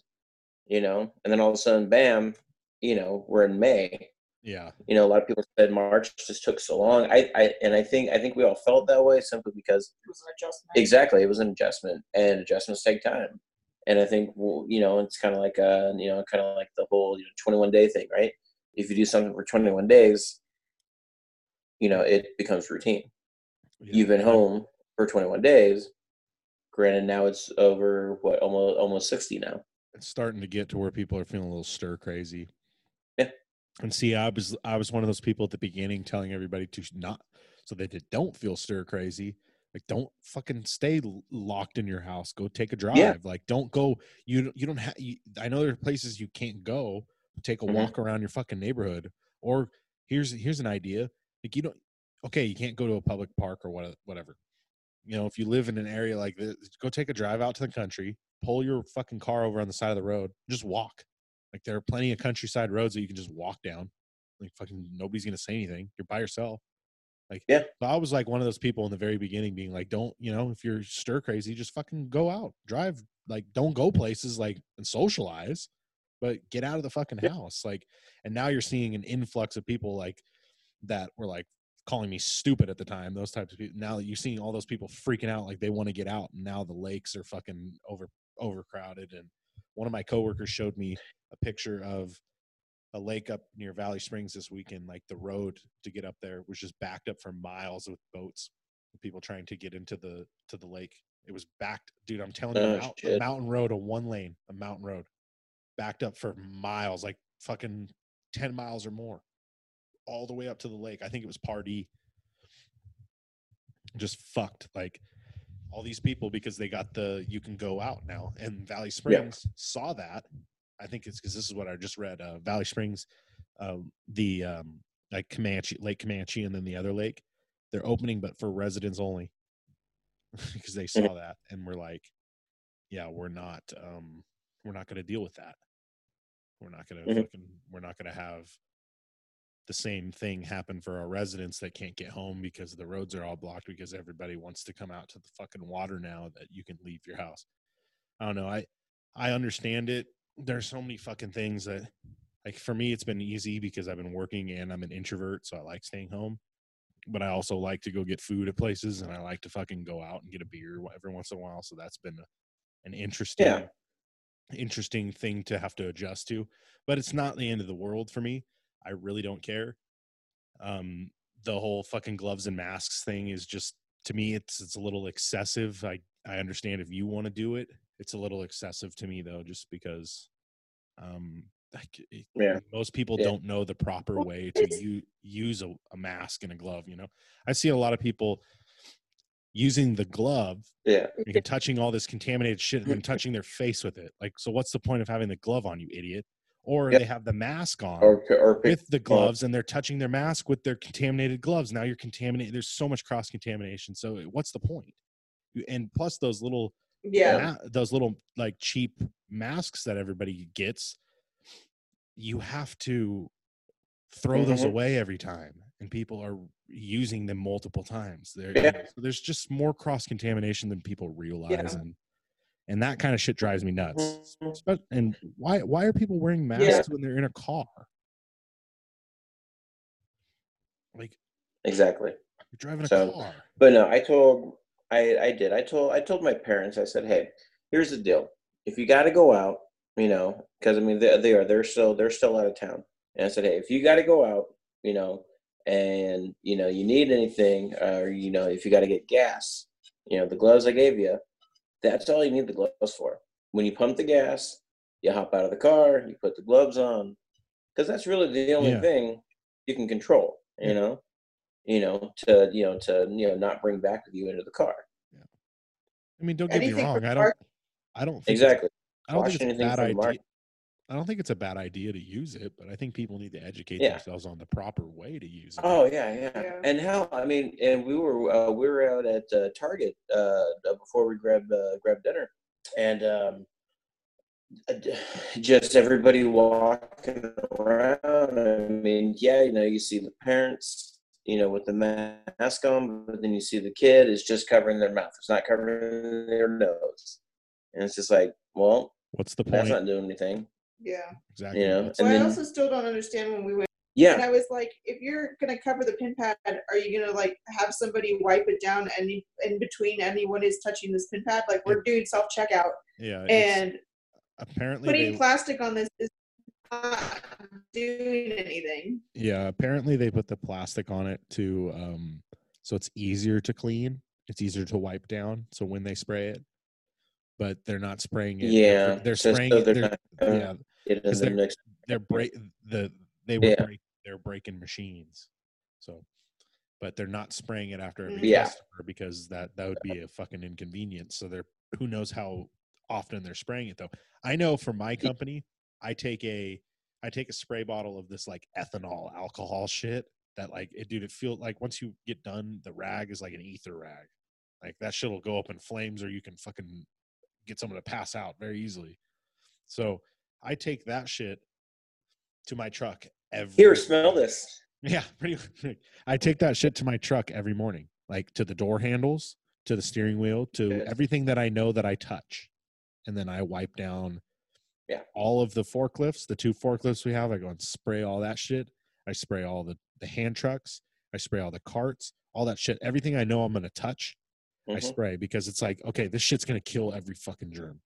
you know, and then all of a sudden, bam, you know, we're in May. Yeah, you know a lot of people said march just took so long. I, I and i think i think we all felt that way simply because It was an adjustment. exactly. It was an adjustment and adjustments take time. And i think well, you know it's kind of like uh you know kind of like the whole you know 21 day thing right? If you do something for 21 days you know it becomes routine. Yeah. you've been home for 21 days. Granted now it's over what almost almost 60 now. It's starting to get to where people are feeling a little stir crazy. And see, I was I was one of those people at the beginning telling everybody to not so that they don't feel stir crazy. Like don't fucking stay locked in your house. Go take a drive. Yeah. Like don't go. You don't- you don't have. I know there are places you can't go. Take a Mhm. walk around your fucking neighborhood. Or here's here's an idea. Like you don't. Okay, you can't go to a public park or what whatever. You know, if you live in an area like this, go take a drive out to the country. Pull your fucking car over on the side of the road. Just walk. Like there are plenty of countryside roads that you can just walk down. Like fucking nobody's gonna say anything. You're by yourself. Like Yeah. so I was like one of those people in the very beginning being like, don't you know, if you're stir crazy, just fucking go out, drive. Like don't go places like and socialize, but get out of the fucking Yeah. house. Like, and now you're seeing an influx of people like that were like calling me stupid at the time. Those types of people. Now that you're seeing all those people freaking out like they want to get out, and now the lakes are fucking over overcrowded. And one of my coworkers showed me a picture of a lake up near Valley Springs this weekend. Like the road to get up there was just backed up for miles with boats, people trying to get into the to the lake. It was backed, dude. I'm telling you, Oh, mount- a mountain road, a one lane, a mountain road, backed up for miles, like fucking ten miles or more, all the way up to the lake. I think it was party. Just fucked, like all these people because they got the you can go out now, and Valley Springs saw that. I think it's because this is what I just read. Uh, Valley Springs, uh, the um, like Camanche, Lake Camanche, and then the other lake, they're opening, but for residents only, because they saw that and we're like, yeah, we're not, um, we're not going to deal with that. We're not going to Mhm. fucking, we're not going to have the same thing happen for our residents that can't get home because the roads are all blocked because everybody wants to come out to the fucking water now that you can leave your house. I don't know. I I understand it. There's so many fucking things that like for me it's been easy because I've been working and I'm an introvert, so I like staying home. But I also like to go get food at places and I like to fucking go out and get a beer every once in a while. So that's been a, an interesting Yeah. interesting thing to have to adjust to. But it's not the end of the world for me. I really don't care. Um, the whole fucking gloves and masks thing is just to me it's it's a little excessive. I I understand if you want to do it. It's a little excessive to me though, just because um like Yeah. most people Yeah. don't know the proper way to u- use a, a mask and a glove. You know, I see a lot of people using the glove Yeah. and touching all this contaminated shit and then touching their face with it. Like, so what's the point of having the glove on, you idiot? Or Yep. they have the mask on Or or with the gloves and they're touching their mask with their contaminated gloves. Now you're contaminated. There's so much cross contamination. So what's the point? And plus those little, Yeah. ma- those little like cheap masks that everybody gets, you have to throw those Mhm. away every time. And people are using them multiple times. There, Yeah. so there's just more cross contamination than people realize, and and that kind of shit drives me nuts. Mhm. And why why are people wearing masks Yeah. when they're in a car? Like exactly. you're driving a So, car. But no, I told I I did. I told I told my parents. I said, "Hey, here's the deal. If you got to go out, you know, because I mean they they are they're still they're still out of town." And I said, "Hey, if you got to go out, you know, and you know you need anything, or you know if you got to get gas, you know the gloves I gave you, that's all you need the gloves for. When you pump the gas, you hop out of the car, you put the gloves on, because that's really the only Yeah. thing you can control. You Yeah. know." You know, to you know, to you know, not bring back with you into the car. Yeah. I mean, don't get me Anything for wrong. I don't. I don't think Exactly. I don't Wash think it's a bad idea. market. I don't think it's a bad idea to use it, but I think people need to educate Yeah. themselves on the proper way to use it. Oh yeah, yeah, Yeah. And how? I mean, and we were uh, we were out at uh, Target uh, uh, before we grabbed uh, grabbed dinner, and um, uh, just everybody walking around. I mean, yeah, you know, you see the parents, you know, with the mask on, but then you see the kid is just covering their mouth. It's not covering their nose, and it's just like, well, What's the point? that's point? not doing anything. Yeah. exactly. you know, What's- And Well, I then- also still don't understand when we went. Yeah, And I was like, if you're gonna cover the pin pad, are you gonna like have somebody wipe it down any in between anyone is touching this pin pad? Like we're doing self checkout yeah. and apparently putting they, plastic on this is not doing anything. Yeah, apparently they put the plastic on it to um so it's easier to clean. It's easier to wipe down. So when they spray it, but they're not spraying it. yeah. they're, they're spraying so it. they're They're, not yeah, get in 'cause the they're- mix. they're break the they were Yeah. break they're breaking machines. So, but they're not spraying it after every. Yeah. customer because that that would be a fucking inconvenience. So they're who knows how often they're spraying it though. I know for my company, I take a I take a spray bottle of this like ethanol alcohol shit that like it dude it feel like once you get done the rag is like an ether rag. Like that shit will go up in flames or you can fucking get someone to pass out very easily. So I take that shit to my truck every Here, smell this. yeah, pretty much. I take that shit to my truck every morning, like to the door handles, to the steering wheel, to everything that I know that I touch. And then I wipe down Yeah. all of the forklifts, the two forklifts we have. I go and spray all that shit. I spray all the, the hand trucks. I spray all the carts, all that shit. Everything I know I'm going to touch, I Mhm. spray because it's like, okay, this shit's going to kill every fucking germ.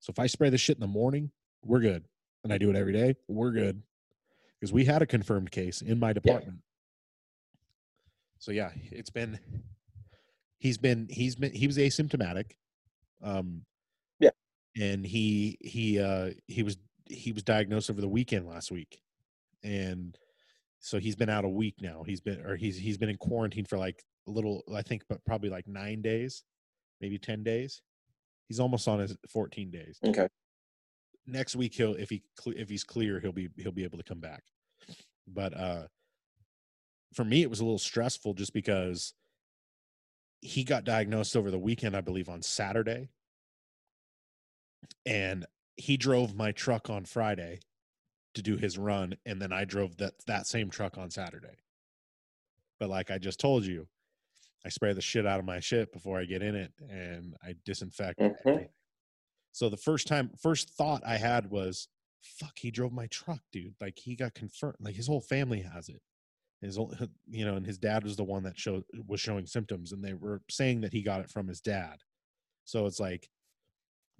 So if I spray this shit in the morning, we're good. And I do it every day, we're good. Because we had a confirmed case in my department. So yeah, it's been he's been he's been he was asymptomatic Um, Yeah. And he he uh he was he was diagnosed over the weekend last week, and so he's been out a week now. He's been or he's he's been in quarantine for like a little, I think, but probably like nine days, maybe ten days. He's almost on his fourteen days. Okay. Next week he'll if he if he's clear he'll be he'll be able to come back. But uh for me it was a little stressful just because he got diagnosed over the weekend, I believe, on Saturday. And he drove my truck on Friday to do his run, and then I drove that that same truck on Saturday. But like I just told you, I spray the shit out of my shit before I get in it, and I disinfect Mhm. So the first time, first thought I had was, "Fuck, he drove my truck, dude! Like he got confirmed. Like his whole family has it." his whole- you know and his dad was the one that showed was showing symptoms and they were saying that he got it from his dad so it's like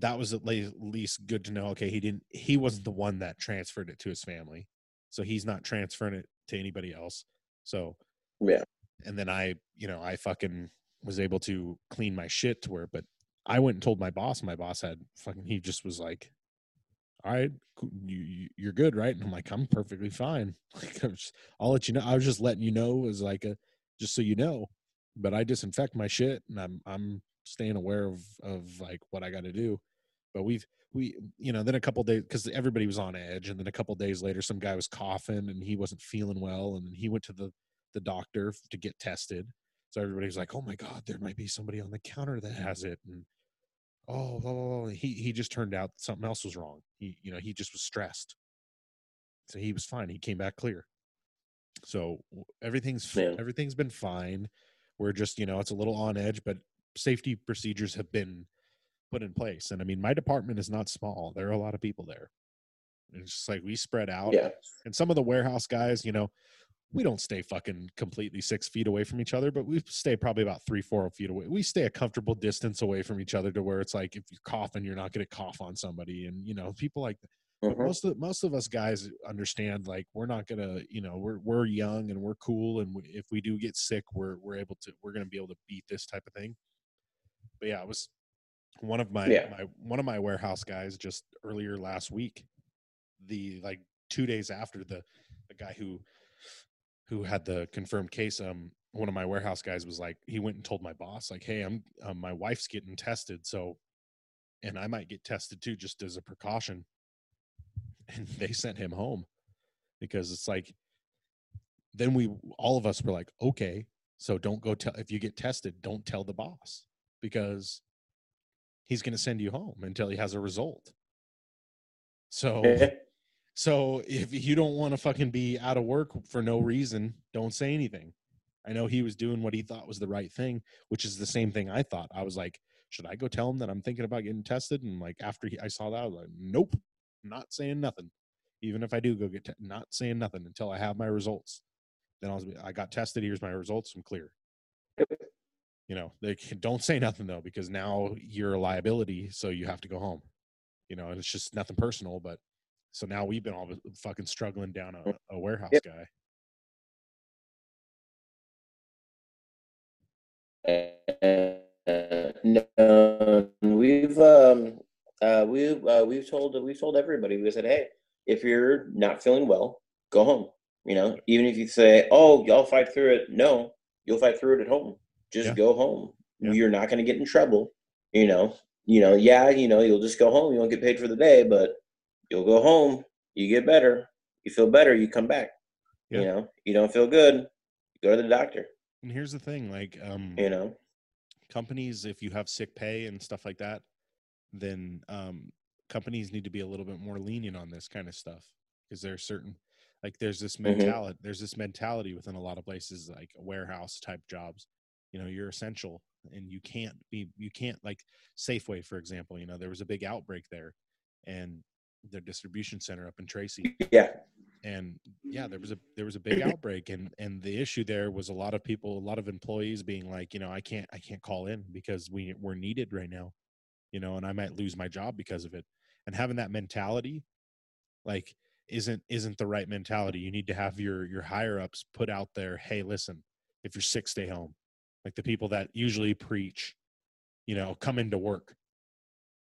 that was at least good to know okay he didn't he wasn't the one that transferred it to his family so he's not transferring it to anybody else so Yeah. and then i you know i fucking was able to clean my shit to where but i went and told my boss my boss had fucking he just was like all right you, you you're good right? And i'm like i'm perfectly fine. Like I'm just, i'll let you know i was just letting you know as like a just so you know but i disinfect my shit and i'm i'm staying aware of of like what i got to do but we've we you know then a couple days because everybody was on edge and then a couple days later some guy was coughing and he wasn't feeling well and he went to the the doctor to get tested. So everybody was like oh my god there might be somebody on the counter that has it and oh blah, blah, blah. he he just turned out something else was wrong. He you know he just was stressed. So he was fine. He came back clear. So everything's Yeah. everything's been fine. We're just you know it's a little on edge but safety procedures have been put in place and i mean my department is not small there are a lot of people there it's just like we spread out Yeah. and some of the warehouse guys you know we don't stay fucking completely six feet away from each other but we stay probably about three four feet away we stay a comfortable distance away from each other to where it's like if you're coughing you're not going to cough on somebody and you know people like Mhm. most of most of us guys understand like we're not gonna you know we're we're young and we're cool and we, if we do get sick we're we're able to we're gonna be able to beat this type of thing but yeah it was one of my Yeah. my one of my warehouse guys just earlier last week the like two days after the the guy who who had the confirmed case um one of my warehouse guys was like he went and told my boss like hey i'm um, my wife's getting tested so and i might get tested too just as a precaution and they sent him home because it's like then we all of us were like okay so don't go tell if you get tested don't tell the boss because he's going to send you home until he has a result so so if you don't want to fucking be out of work for no reason, don't say anything. I know he was doing what he thought was the right thing, which is the same thing I thought. I was like, should I go tell him that I'm thinking about getting tested? And like after he, I saw that, I was like, nope, not saying nothing. Even if I do go get, te- not saying nothing until I have my results. Then I was, I got tested. Here's my results. I'm clear. You know, they can, don't say nothing though because now you're a liability, so you have to go home. You know, and it's just nothing personal, but so now we've been all fucking struggling down a, a warehouse Yep. guy. Uh, no, we've um, uh, we've uh, we've told we've told everybody. We said, hey, if you're not feeling well, go home. You know, even if you say, oh, y'all fight through it. No, you'll fight through it at home. Just Yeah. go home. Yeah. You're not going to get in trouble. You know, you know, yeah, you know, you'll just go home. You won't get paid for the day, but you'll go home. You get better. You feel better. You come back. Yeah. You know, you don't feel good. You go to the doctor. And here's the thing, like um You know. companies if you have sick pay and stuff like that, then um companies need to be a little bit more lenient on this kind of stuff because there's certain like there's this Mhm. mentality there's this mentality within a lot of places like warehouse type jobs you know you're essential and you can't be you can't like safeway for example you know there was a big outbreak there and their distribution center up in tracy. Yeah. and yeah there was a there was a big outbreak and and the issue there was a lot of people a lot of employees being like you know i can't i can't call in because we we're needed right now you know and i might lose my job because of it. And having that mentality like isn't isn't the right mentality. You need to have your your higher ups put out there hey listen if you're sick stay home like the people that usually preach you know come into work.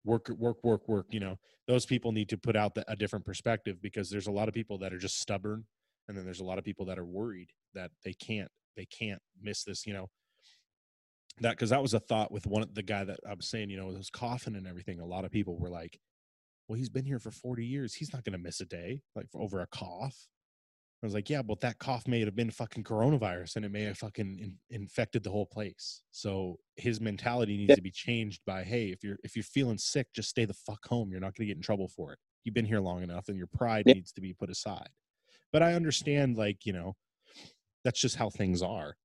Work work work work you know? Those people need to put out the, a different perspective because there's a lot of people that are just stubborn and then there's a lot of people that are worried that they can't they can't miss this you know? That because that was a thought with one the guy that i was saying you know with his coffin and everything a lot of people were like well he's been here for 40 years. He's not going to miss a day like over a cough I was like, yeah, but that cough may have been fucking coronavirus and it may have fucking in, infected the whole place. So his mentality needs Yeah. to be changed by, hey, if you're if you're feeling sick, just stay the fuck home. You're not going to get in trouble for it. You've been here long enough, and your pride Yeah. needs to be put aside. But I understand, like you know, that's just how things are.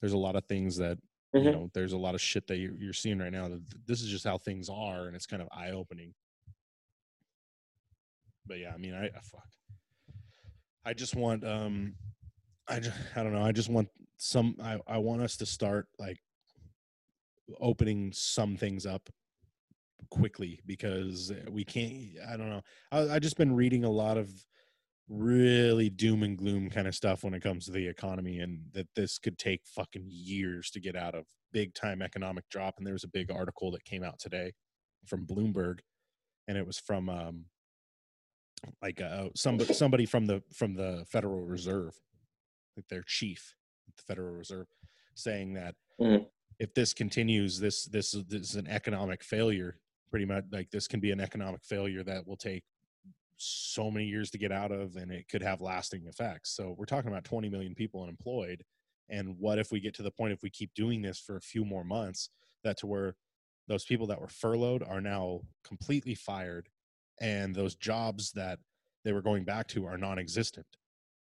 There's a lot of things that you Mhm. know. There's a lot of shit that you're, you're seeing right now. That this is just how things are, and it's kind of eye opening. But yeah, I mean, I, I fuck. I just want um I just I don't know, I just want some I I want us to start like opening some things up quickly because we can't I don't know. I I just been reading a lot of really doom and gloom kind of stuff when it comes to the economy and that this could take fucking years to get out of big time economic drop and there was a big article that came out today from Bloomberg and it was from um like uh somebody somebody from the from the Federal Reserve like their chief the Federal Reserve saying that Mhm. if this continues this this this is an economic failure pretty much like this can be an economic failure that will take so many years to get out of and it could have lasting effects so we're talking about 20 million people unemployed and what if we get to the point if we keep doing this for a few more months that to where those people that were furloughed are now completely fired and those jobs that they were going back to are non-existent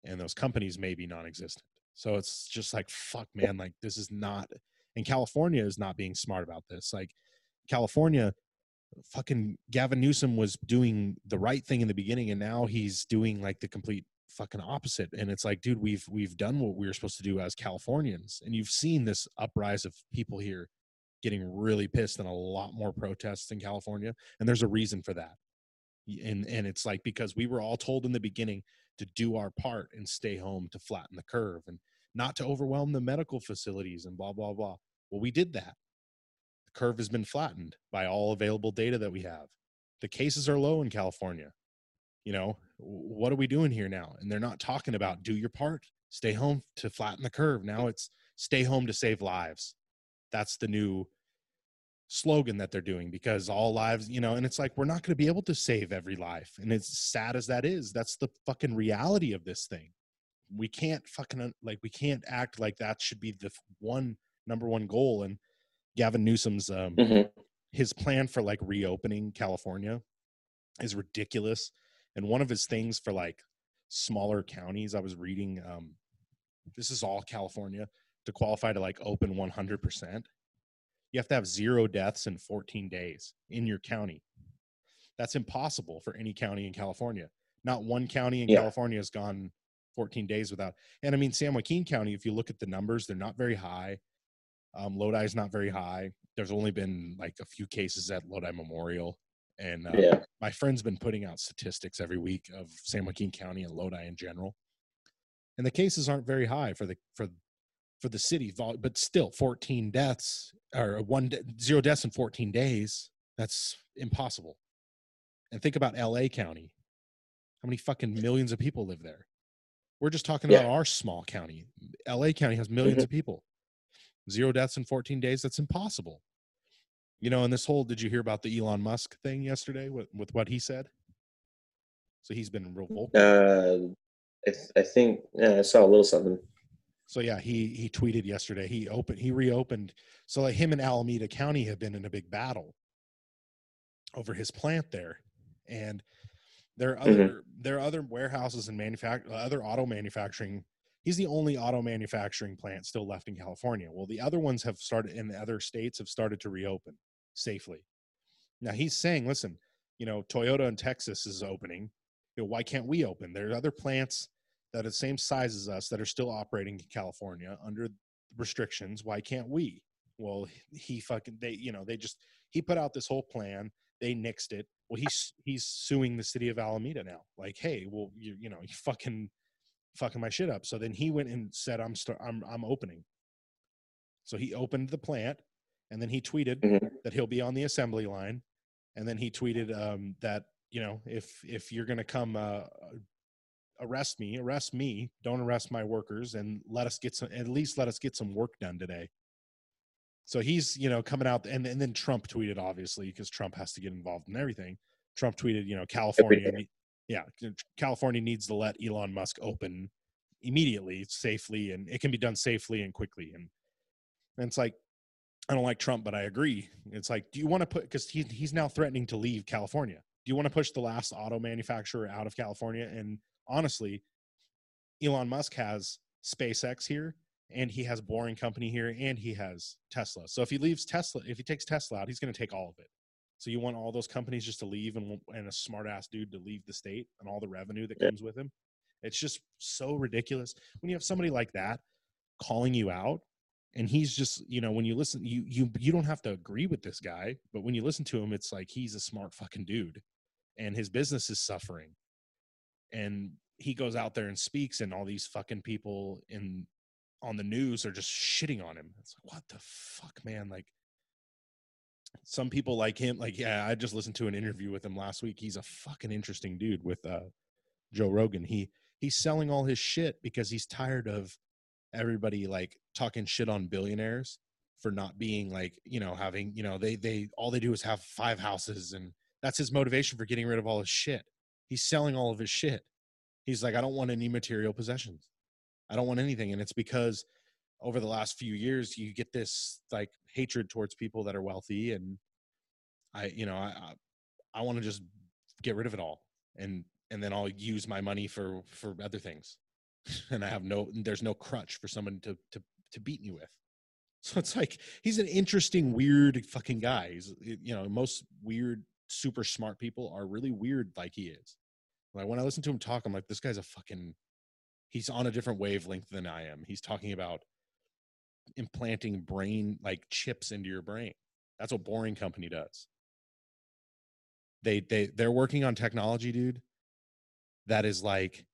and those companies may be non-existent. So it's just like fuck man like this is not and california is not being smart about this. Like california fucking gavin newsom was doing the right thing in the beginning and now he's doing like the complete fucking opposite. And it's like dude we've we've done what we were supposed to do as californians. And you've seen this uprise of people here getting really pissed and a lot more protests in california and there's a reason for that and and it's like because we were all told in the beginning to do our part and stay home to flatten the curve and not to overwhelm the medical facilities and blah blah blah. Well we did that. The curve has been flattened by all available data that we have. The cases are low in california. You know what are we doing here now? And they're not talking about do your part stay home to flatten the curve. Now it's stay home to save lives. That's the new slogan that they're doing because all lives you know and it's like we're not going to be able to save every life and as sad as that is that's the fucking reality of this thing we can't fucking like we can't act like that should be the one number one goal and gavin newsom's um Mhm. his plan for like reopening california is ridiculous and one of his things for like smaller counties i was reading um this is all california to qualify to like open 100% you have to have zero deaths in 14 days in your county. That's impossible for any county in california. Not one county in Yeah. california has gone 14 days without and i mean san joaquin county if you look at the numbers they're not very high. Um, lodi is not very high. There's only been like a few cases at lodi memorial and uh, Yeah. my friend's been putting out statistics every week of San Joaquin County and Lodi in general, and the cases aren't very high for the for for the city, but still, 14 deaths or one zero deaths in 14 days. That's impossible. And think about L.A. County. How many fucking millions of people live there? We're just talking about Yeah. our small county. L.A. County has 1000000s of people. Zero deaths in 14 days. That's impossible. You know, and this whole did you hear about the Elon Musk thing yesterday with, with what he said? So he's been real vocal. Uh, I, th- I think yeah, I saw a little something. So yeah, he he tweeted yesterday. He opened he reopened. So like him and Alameda County have been in a big battle over his plant there, and there are other mm-hmm. there are other warehouses and manufact other auto manufacturing. He's the only auto manufacturing plant still left in California. Well, the other ones have started in the other states have started to reopen safely. Now he's saying, listen, you know, Toyota in Texas is opening. You know, why can't we open? There are other plants that are the same size as us that are still operating in California under restrictions. Why can't we? Well, he fucking they you know they just he put out this whole plan. They nixed it. Well, he's he's suing the city of Alameda now. Like, hey, well, you you know, you fucking fucking my shit up. So then he went and said, I'm start I'm I'm opening. So he opened the plant, and then he tweeted Mhm. that he'll be on the assembly line, and then he tweeted um, that you know if if you're gonna come uh, arrest me, arrest me, don't arrest my workers, and let us get some at least let us get some work done today. So he's you know coming out, and and then Trump tweeted obviously because Trump has to get involved in everything. Trump tweeted, you know, California, yeah, California needs to let Elon Musk open immediately, safely, and it can be done safely and quickly. And and it's like I don't like Trump, but I agree. It's like, do you want to put because he, he's now threatening to leave California? Do you want to push the last auto manufacturer out of California? And honestly, Elon Musk has SpaceX here, and he has Boring Company here, and he has Tesla. So if he leaves Tesla, if he takes Tesla out, he's going to take all of it. So you want all those companies just to leave and and a smart ass dude to leave the state and all the revenue that comes with him. It's just so ridiculous when you have somebody like that calling you out and he's just you know when you listen you you you don't have to agree with this guy but when you listen to him it's like he's a smart fucking dude and his business is suffering and he goes out there and speaks and all these fucking people in on the news are just shitting on him. It's like what the fuck man? Like some people like him. Like yeah i just listened to an interview with him last week. He's a fucking interesting dude with uh joe rogan. He he's selling all his shit because he's tired of everybody like talking shit on billionaires for not being like you know having you know they they all they do is have five houses and that's his motivation for getting rid of all his shit he's selling all of his shit he's like i don't want any material possessions i don't want anything and it's because over the last few years you get this like hatred towards people that are wealthy and i you know i i, I want to just get rid of it all and and then i'll use my money for for other things and I have no there's no crutch for someone to to to beat me with. So it's like he's an interesting, weird fucking guy. He's you know most weird, super smart people are really weird like he is. Like when I listen to him talk, I'm like, this guy's a fucking. He's on a different wavelength than I am. He's talking about implanting brain like chips into your brain. That's what Boring Company does. They they they're working on technology, dude. That is like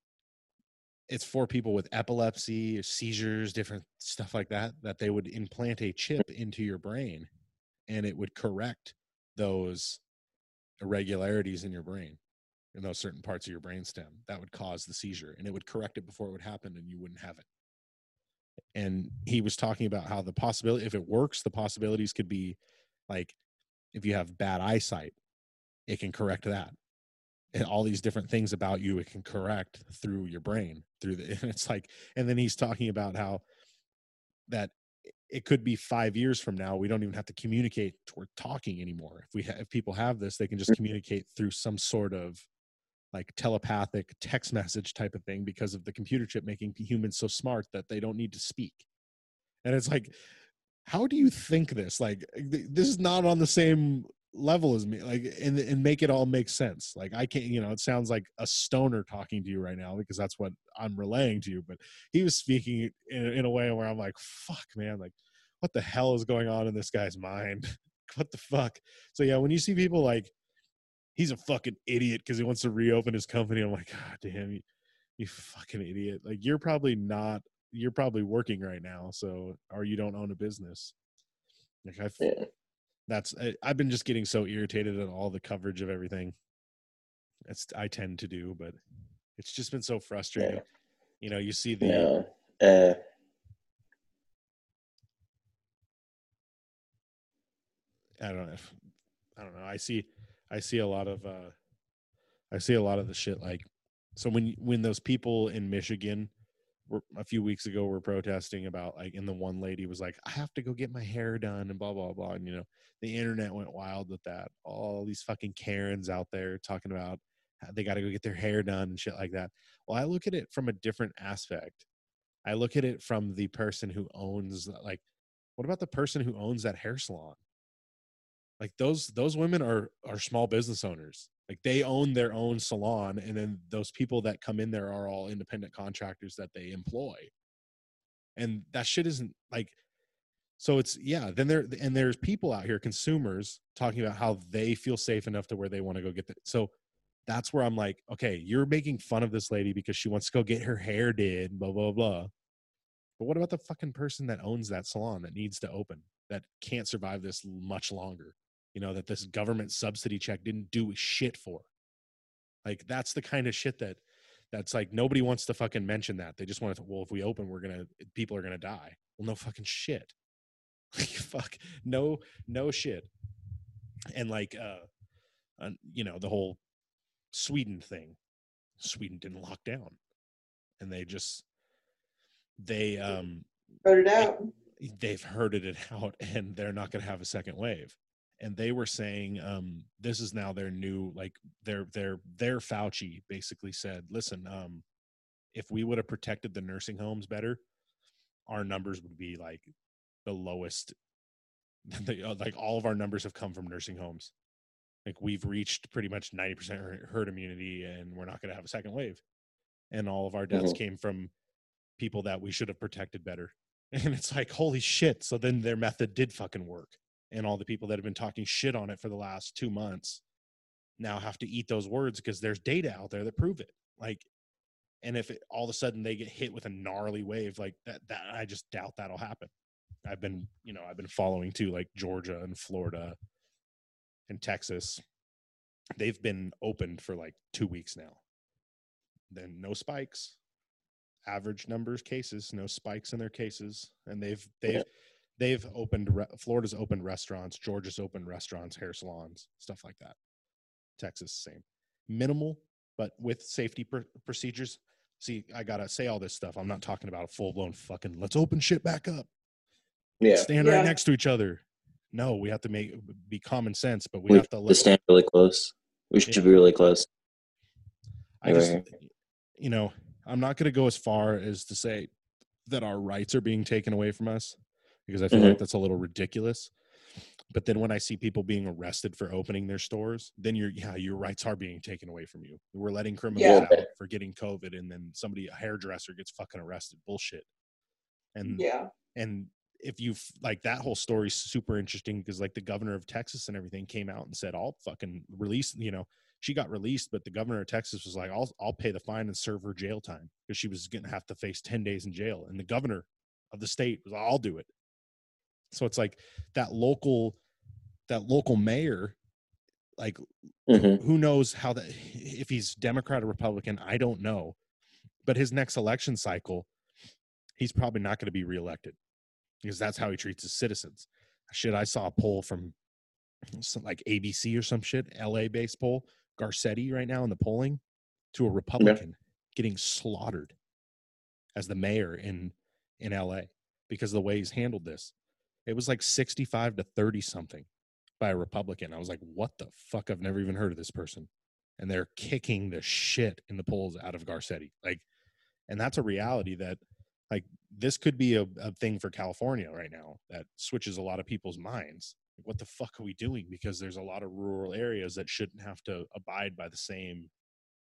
it's for people with epilepsy, seizures, different stuff like that, that they would implant a chip into your brain and it would correct those irregularities in your brain in those certain parts of your brain stem that would cause the seizure and it would correct it before it would happen and you wouldn't have it. And he was talking about how the possibility if it works the possibilities could be like if you have bad eyesight it can correct that. And all these different things about you it can correct through your brain through the and it's like and then he's talking about how that it could be five years from now we don't even have to communicate toward talking anymore. If we have if people have this they can just mm-hmm. communicate through some sort of like telepathic text message type of thing because of the computer chip making humans so smart that they don't need to speak. And it's like how do you think this? Like eh, this is not on the same level as me like and and make it all make sense. Like i can't you know it sounds like a stoner talking to you right now because that's what i'm relaying to you but he was speaking in, in a way where i'm like fuck man like what the hell is going on in this guy's mind? What the fuck? So yeah when you see people like he's a fucking idiot because he wants to reopen his company i'm like god damn you you fucking idiot. Like you're probably not you're probably working right now so or you don't own a business. Like i yeah that's I, have been just getting so irritated at all the coverage of everything. It's I tend to do, but it's just been so frustrating. Yeah. You know, you see the uh, I don't know. If, I don't know. I see I see a lot of uh I see a lot of the shit like so when when those people in Michigan a few weeks ago we were protesting about like and the one lady was like i have to go get my hair done and blah blah blah and you know the internet went wild with that. All these fucking karens out there talking about they got to go get their hair done and shit like that. Well i look at it from a different aspect. I look at it from the person who owns like what about the person who owns that hair salon? Like those those women are are small business owners like they own their own salon and then those people that come in there are all independent contractors that they employ. And that shit isn't like so it's yeah then there and there's people out here consumers talking about how they feel safe enough to where they want to go get that so that's where i'm like okay you're making fun of this lady because she wants to go get her hair did blah blah blah. But what about the fucking person that owns that salon that needs to open that can't survive this much longer you know, that this government subsidy check didn't do shit for. Like that's the kind of shit that that's like nobody wants to fucking mention that. They just want to well if we open we're going to people are going to die. Well no fucking shit. fuck no no shit. And like uh, uh you know the whole Sweden thing. Sweden didn't lock down. And they just they um Wrote it out. they've herded it out and they're not going to have a second wave and they were saying um this is now their new like their their their fauci basically said listen um if we would have protected the nursing homes better our numbers would be like the lowest uh, like all of our numbers have come from nursing homes. Like we've reached pretty much 90% herd immunity and we're not going to have a second wave. And all of our deaths came from people that we should have protected better. And it's like holy shit. So then their method did fucking work and all the people that have been talking shit on it for the last two months now have to eat those words because there's data out there that prove it. Like and if it, all of a sudden they get hit with a gnarly wave like that that i just doubt that'll happen. I've been you know i've been following too like georgia and florida and texas. They've been opened for like two weeks now. Then no spikes. Average numbers cases no spikes in their cases and they've they've. They've opened re- florida's opened restaurants georgia's opened restaurants hair salons stuff like that texas same minimal but with safety pr- procedures see i gotta say all this stuff i'm not talking about a full-blown fucking let's open shit back up Yeah. stand Yeah. right next to each other no we have to make be common sense but we We have to to let stand really close. We should Yeah. be really close. I just, you know, I'm not going to go as far as to say that our rights are being taken away from us because I feel Mhm. like that's a little ridiculous. But then when I see people being arrested for opening their stores, then you're, yeah, your rights are being taken away from you. We're letting criminals Yeah. out for getting COVID and then somebody, a hairdresser gets fucking arrested. Bullshit. And, Yeah. and if you like that whole story's super interesting because like the governor of Texas and everything came out and said I'll fucking release you know she got released but the governor of Texas was like I'll I'll pay the fine and serve her jail time because she was going to have to face 10 days in jail and the governor of the state was I'll do it so it's like that local that local mayor like hmm who knows how that if he's democrat or republican i don't know. But his next election cycle he's probably not going to be reelected because that's how he treats his citizens. Shit i saw a poll from some, like abc or some shit la based poll garcetti right now in the polling to a republican getting slaughtered as the mayor in in la because of the way he's handled this it was like 65 to 30 something by a Republican. I was like, what the fuck? I've never even heard of this person. And they're kicking the shit in the polls out of Garcetti. Like, and that's a reality that, like, this could be a, a thing for California right now that switches a lot of people's minds. Like, what the fuck are we doing? Because there's a lot of rural areas that shouldn't have to abide by the same,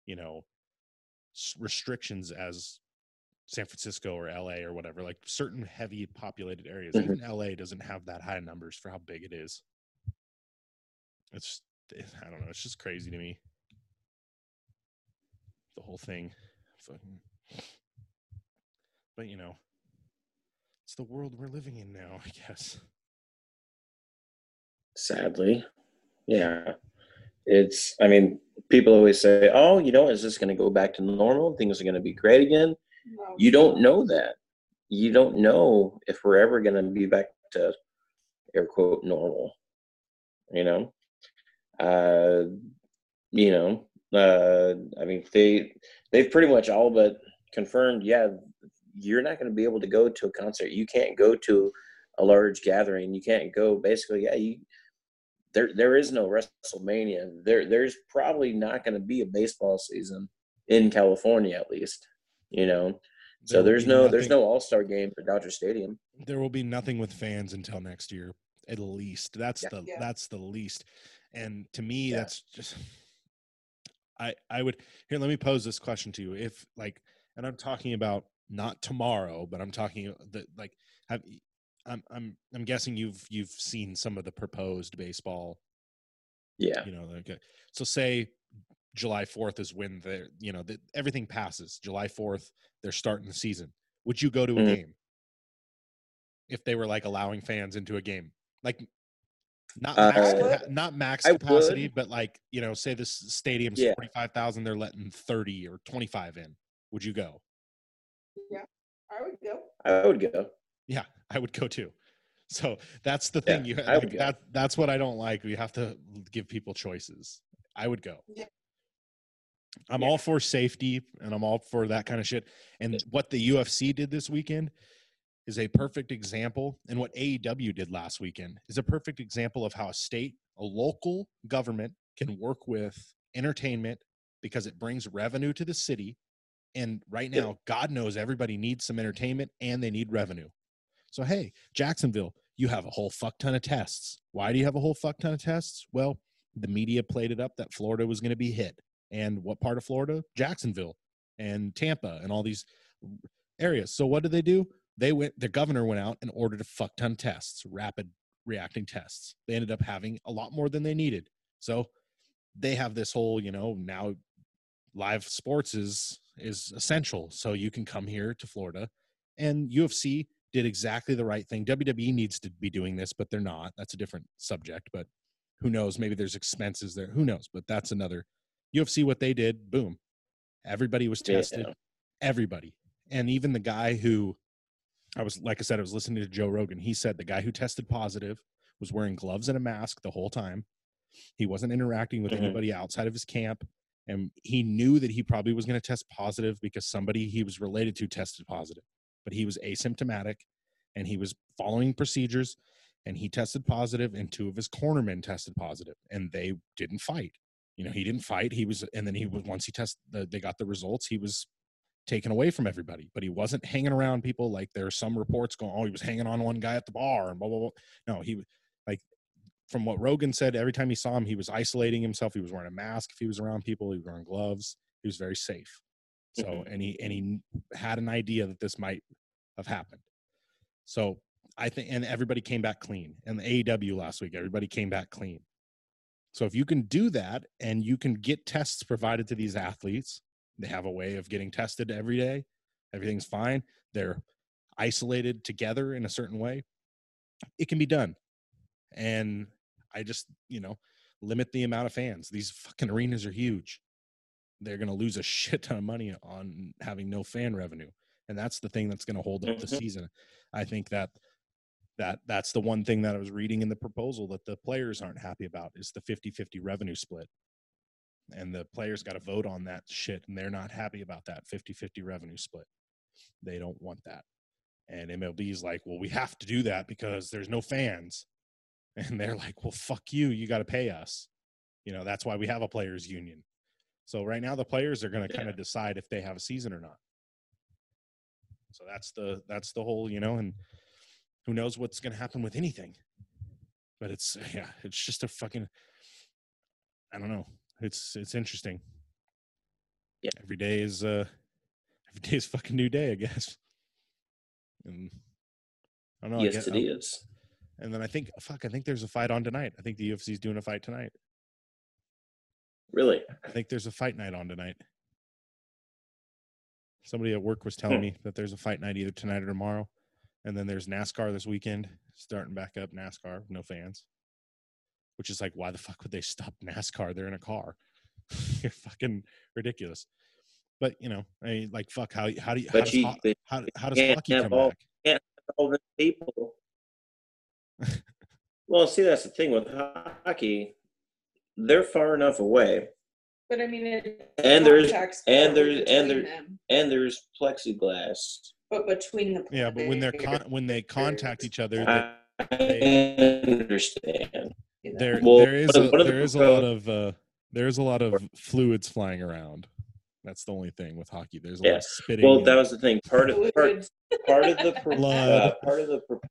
you know, restrictions as San Francisco or LA or whatever, like certain heavy populated areas. Mhm. Even LA doesn't have that high numbers for how big it is. It's it- I don't know. It's just crazy to me. The whole thing, fucking. But you know, it's the world we're living in now. I guess. Sadly, yeah. It's. I mean, people always say, "Oh, you know, is this going to go back to normal? Things are going to be great again." You don't know that. You don't know if we're ever going to be back to air quote normal. You know, uh, you know. Uh, I mean, they they've pretty much all but confirmed. Yeah, you're not going to be able to go to a concert. You can't go to a large gathering. You can't go. Basically, yeah, you there there is no WrestleMania. There there's probably not going to be a baseball season in California at least. You know, so There will there's be no there's no All Star game for Dodger Stadium. there will be nothing with fans until next year at least that's Yeah. the Yeah. that's the least and to me Yeah. that's just i i would here let me pose this question to you if like and i'm talking about not tomorrow but i'm talking that like have i'm i'm i'm guessing you've you've seen some of the proposed baseball Yeah, you know okay uh, so say july 4th is when they're you know the, everything passes july 4th they're starting the season would you go to a Mhm. game if they were like allowing fans into a game like Not Uh, max, I would. capa- not max capacity, would. but like you know, say this stadium's Yeah. forty five thousand, they're letting thirty or twenty five in. Would you go? Yeah, I would go. I would go. Yeah, I would go too. So that's the Yeah, thing. you I would like, go. that that's what I don't like. We have to give people choices. I would go. Yeah. I'm Yeah. all for safety and I'm all for that kind of shit. And what the UFC did this weekend is a perfect example. And what AEW did last weekend is a perfect example of how a state, a local government can work with entertainment because it brings revenue to the city. And right Yeah. now, God knows everybody needs some entertainment and they need revenue. So, hey, Jacksonville, you have a whole fuck ton of tests. Why do you have a whole fuck ton of tests? Well, the media played it up that Florida was going to be hit. And what part of Florida? Jacksonville and Tampa and all these areas. So, what did they do? They went, the governor went out and ordered a fuck ton tests, rapid reacting tests. They ended up having a lot more than they needed. So, they have this whole, you know, now live sports is is essential. So you can come here to Florida and UFC did exactly the right thing. WWE needs to be doing this, but they're not. That's a different subject, but who knows? Maybe there's expenses there. Who knows? But that's another UFC what they did, boom. Everybody was Yeah. tested. Everybody. And even the guy who I was like I said, I was listening to Joe Rogan. He said the guy who tested positive was wearing gloves and a mask the whole time. He wasn't interacting with Mhm. anybody outside of his camp. And he knew that he probably was going to test positive because somebody he was related to tested positive. But he was asymptomatic and he was following procedures and he tested positive and two of his cornermen tested positive and they didn't fight. You know, he didn't fight. He was, and then he was, once he tested, the, they got the results, he was taken away from everybody, but he wasn't hanging around people like there are some reports going, oh, he was hanging on one guy at the bar and blah, blah, blah. No, he was like, from what Rogan said, every time he saw him, he was isolating himself. He was wearing a mask if he was around people. He was wearing gloves. He was very safe. So, Mhm. and he and he had an idea that this might have happened. So I think, and everybody came back clean. And the AEW last week, everybody came back clean. So if you can do that, and you can get tests provided to these athletes, they have a way of getting tested every day. Everything's fine. They're isolated together in a certain way. It can be done. And I just, you know, limit the amount of fans. These fucking arenas are huge. They're going to lose a shit ton of money on having no fan revenue. And that's the thing that's going to hold up the Mhm. season. I think that that that's the one thing that I was reading in the proposal that the players aren't happy about is the 50-50 revenue split. And the players got to vote on that shit and they're not happy about that 50-50 revenue split. They don't want that. And MLB is like, "Well, we have to do that because there's no fans." And they're like, "Well, fuck you. You got to pay us." You know, that's why we have a players union. So right now the players are going to kind of decide if they have a season or not. So that's the that's the whole, you know, and who knows what's going to happen with anything. But it's yeah, it's just a fucking I don't know. It's it's interesting. Yeah. Every day is uh every day is fucking new day, I guess. And I don't know. I yes, guess, it is. and then I think fuck, I think there's a fight on tonight. I think the UFC's doing a fight tonight. Really? I think there's a fight night on tonight. Somebody at work was telling Hmm. me that there's a fight night either tonight or tomorrow. And then there's NASCAR this weekend, starting back up NASCAR, no fans. Which is like, why the fuck would they stop NASCAR? They're in a car. You're fucking ridiculous. But you know, I mean, like, fuck. How how do you how But does, you, ho- but how, how does can't hockey have come all- back? all the people. well, see, that's the thing with hockey. They're far enough away, But I mean, it And there's- contacts and there's- and there- them, and there's plexiglass. But between the Yeah, but when they're con- when they contact each other, I they- understand. there Well, there is a, of- one of the there is a lot of uh, there is a lot of fluids flying around. That's the only thing with hockey. There's a lot of spitting. Well, and- that was the thing. Part of part, part of the pro- uh, part of the pro-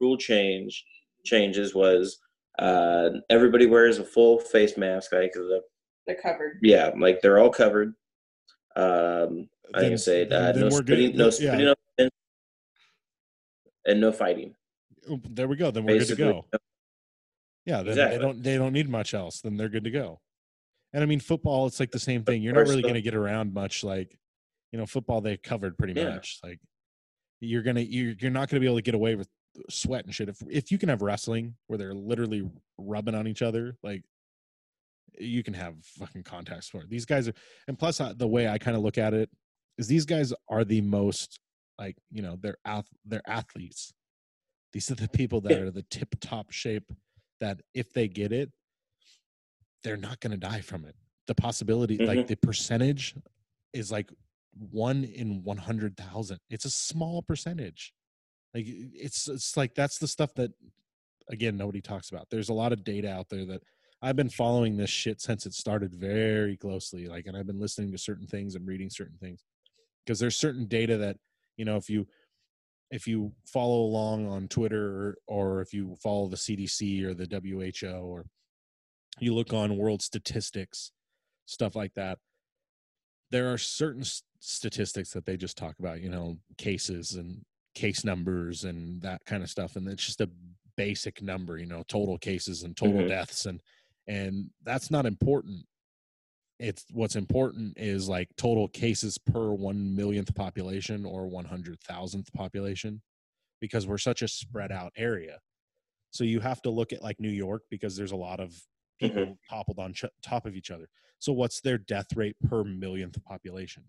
rule change changes was uh, everybody wears a full face mask. Like the They're covered. yeah, like they're all covered. Um, I Then- can say then no we're good- spitting, no yeah. spitting, up and no fighting. There we go. Then we're good to Basically, go. Yeah, then Exactly. they don't they don't need much else. Then they're good to go. And I mean, football, it's like the same thing. You're not really going to get around much. Like, you know, football they covered pretty Yeah. much. Like, you're gonna you're you're not going to be able to get away with sweat and shit. If if you can have wrestling where they're literally rubbing on each other, like you can have fucking contact sport. These guys are, and plus uh, the way I kind of look at it is these guys are the most like you know they're ath- they're athletes. These are the people that Yeah. are the tip top shape. That if they get it, they're not going to die from it. The possibility, like mm-hmm. the percentage, is like one in one hundred thousand. It's a small percentage. Like it's it's like that's the stuff that again nobody talks about. There's a lot of data out there that I've been following this shit since it started very closely. Like, and I've been listening to certain things and reading certain things because there's certain data that you know if you if you follow along on Twitter or, or if you follow the CDC or the WHO or you look on world statistics, stuff like that, there are certain s- statistics that they just talk about, you know, cases and case numbers and that kind of stuff. And it's just a basic number, you know, total cases and total Mhm. deaths. And, and that's not important. It's what's important is like total cases per 1 millionth population or 100,000th population because we're such a spread out area. So you have to look at like New York because there's a lot of people mm-hmm. toppled on ch- top of each other. So what's their death rate per millionth population?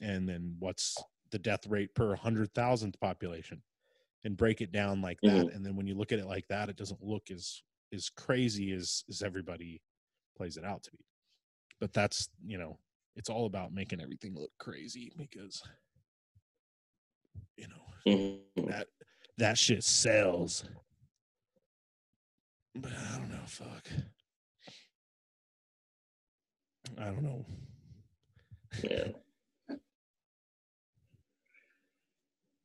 And then what's the death rate per 100,000th population? And break it down like that. Mm-hmm. And then when you look at it like that, it doesn't look as as crazy as as everybody plays it out to be. But that's, you know, it's all about making everything look crazy because you know, Mhm. that that shit sells. But I don't know, fuck. I don't know. Yeah.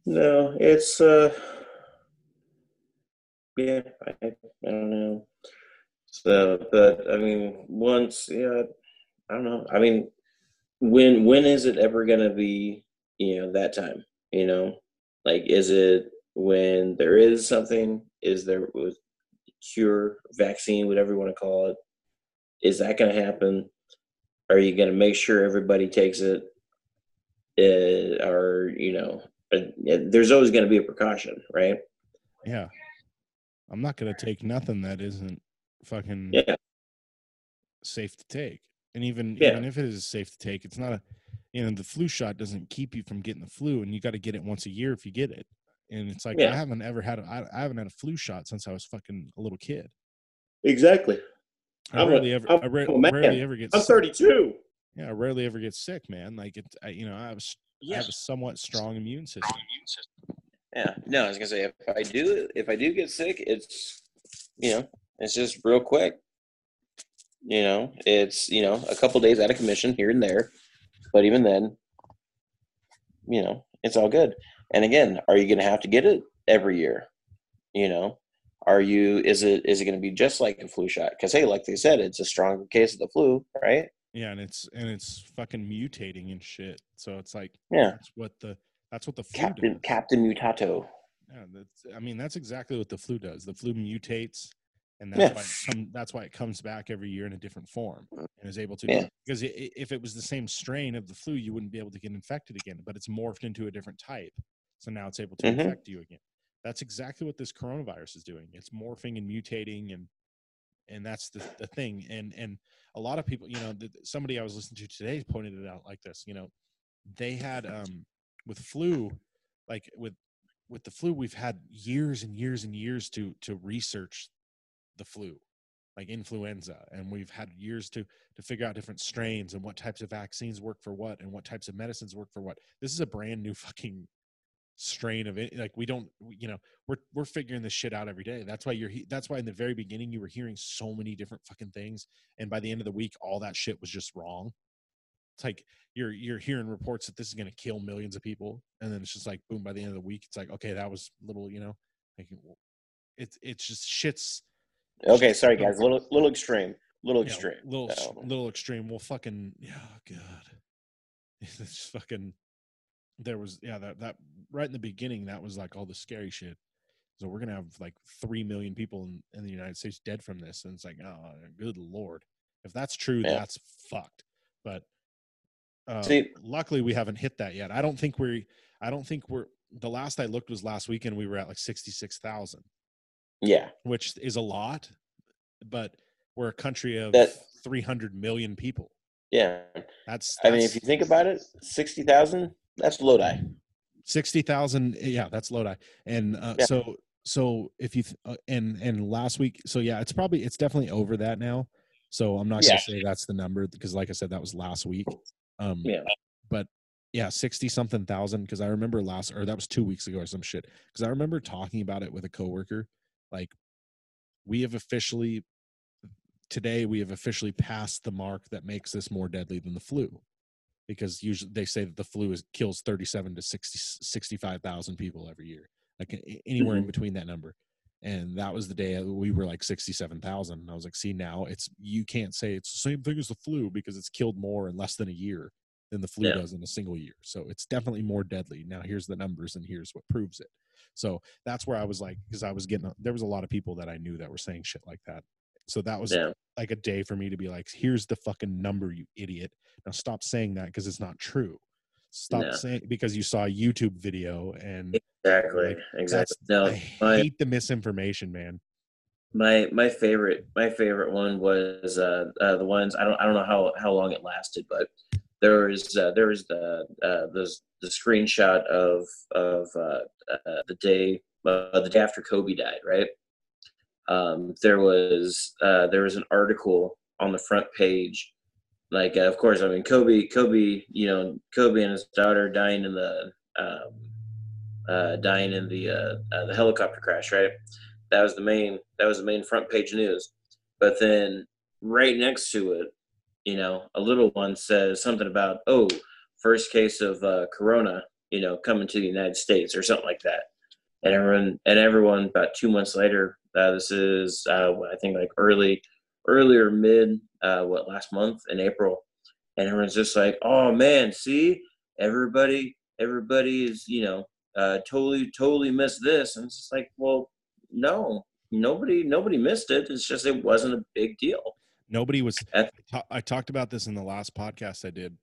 No, it's uh yeah, I, I don't know. So, but I mean, once, yeah, I don't know. I mean, when when is it ever gonna be, you know, that time? You know, like, is it when there is something? Is there was cure, vaccine, whatever you want to call it? Is that gonna happen? Are you gonna make sure everybody takes it? Uh, or you know, uh, there's always gonna be a precaution, right? Yeah. I'm not gonna take nothing that isn't fucking Yeah. safe to take. And even Yeah. even if it is safe to take, it's not a you know, the flu shot doesn't keep you from getting the flu and you gotta get it once a year if you get it. And it's like I haven't ever had a, I, I haven't had a flu shot since I was fucking a little kid. Exactly. I I'm a- rarely ever I'm I ra- man. rarely ever get I'm sick. 32. Yeah, I rarely ever get sick, man. Like it, I, you know, I have, s- I Yeah. have a somewhat strong immune system. Yeah. No, I was gonna say if I do if I do get sick, it's you know, it's just real quick. You know, it's you know, a couple days out of commission here and there. But even then, you know, it's all good. And again, are you gonna have to get it every year? You know? Are you is it is it gonna be just like a flu shot? Because hey, like they said, it's a stronger case of the flu, right? Yeah, and it's and it's fucking mutating and shit. So it's like Yeah. that's what the that's what the flu Captain does. Captain Mutato. Yeah, that's I mean that's exactly what the flu does. The flu mutates, and that's Yeah. why it come, that's why it comes back every year in a different form and is able to. Yeah. Because i i- if it was the same strain of the flu, you wouldn't be able to get infected again. But it's morphed into a different type, so now it's able to Mhm. infect you again. That's exactly what this coronavirus is doing. It's morphing and mutating, and and that's the the thing. And and a lot of people, you know, th- somebody I was listening to today pointed it out like this. You know, they had um with flu, like with with the flu, we've had years and years and years to to research the flu, like influenza, and we've had years to to figure out different strains and what types of vaccines work for what and what types of medicines work for what. This is a brand new fucking strain of it. Like we don't, you know, we're we're figuring this shit out every day. That's why you're. That's why in the very beginning you were hearing so many different fucking things, and by the end of the week, all that shit was just wrong. It's like you're you're hearing reports that this is going to kill millions of people, and then it's just like boom. By the end of the week, it's like okay, that was little, you know, like it's it's just shits. Okay, sorry guys, a little little extreme. Little extreme. little So- little extreme. Well, fucking yeah, god, it's fucking. There was yeah that that right in the beginning that was like all the scary shit. So we're gonna have like three million people in, in the United States dead from this, and it's like oh good lord, if that's true, Yeah. that's fucked. But uh, See- luckily we haven't hit that yet. I don't think we're I don't think we're the last I looked was last weekend. We were at like sixty six thousand, Yeah, which is a lot, but we're a country of That- three hundred million people. yeah. That's, I mean, if you think about it, sixty thousand. That's Lodi. sixty thousand. Yeah, that's Lodi. And uh, Yeah. so so if you th- uh, and and last week, so yeah, it's probably it's definitely over that now. So I'm not Yeah. gonna say that's the number because, like I said, that was last week. Um, Yeah. but yeah, sixty something thousand. Because I remember last, or that was two weeks ago or some shit. Because I remember talking about it with a coworker. Like, we have officially today we have officially passed the mark that makes this more deadly than the flu. Because usually they say that the flu is kills thirty seven to 60, 65,000 people every year, like anywhere in mm-hmm. between that number. And that was the day uh, we were like sixty seven thousand. and I was like, see now it's you can't say it's the same thing as the flu because it's killed more in less than a year than the flu Yeah. does in a single year. So it's definitely more deadly. Now here's the numbers and here's what proves it. So that's where I was like, because I was getting there was a lot of people that I knew that were saying shit like that. So that was Yeah, like a day for me to be like, here's the fucking number, you idiot. Now stop saying that because it's not true. Stop No. saying because you saw a YouTube video and exactly, Like, exactly. No, I my hate the misinformation, man. my my favorite my favorite one was uh, uh the ones I don't I don't know how how long it lasted, but there was uh, there was the uh the the screenshot of of uh, uh the day uh, the day after Kobe died, right? Um, there was there was an article on the front page, like of course I mean Kobe Kobe you know Kobe and his daughter dying in the um dying in the the helicopter crash, right? that was the main that was the main front page news but then right next to it you know a little one says something about oh first case of uh, corona you know coming to the united states or something like that. And everyone and everyone about two months later uh, this is uh, i think like early earlier mid uh, what last month in april. And everyone's just like oh man see? Everybody everybody is you know uh, totally totally missed this. And it's just like well no nobody nobody missed it. It's just it wasn't a big deal Nobody was. At- I talked about this in the last podcast I did.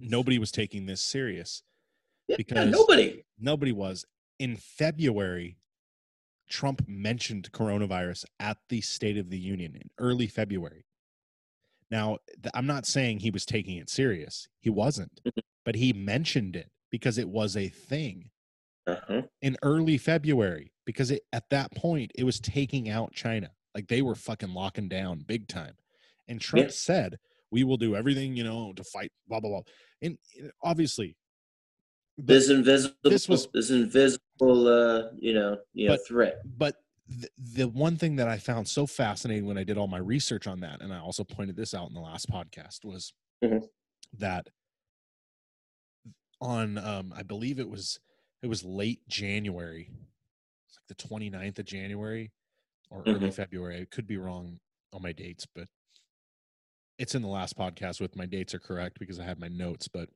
Nobody was taking this serious. yeah, Because- nobody Nobody was. In February, Trump mentioned coronavirus at the State of the Union in early February. Now, I'm not saying he was taking it serious. He wasn't, but he mentioned it because it was a thing. uh-huh. in early February because it, at that point it was taking out China. Like they were fucking locking down big time. And Trump Yeah. said, "We will do everything, you know, to fight blah blah blah." And obviously this invisible this was- this invisible uh you know you know But- threat but the, the one thing that I found so fascinating when I did all my research on that and I also pointed this out in the last podcast was Mhm. that on um I believe it was it was late January. It's like the 29th of January or early Mhm. February. I could be wrong on my dates, but it's in the last podcast with my dates are correct because I have my notes, but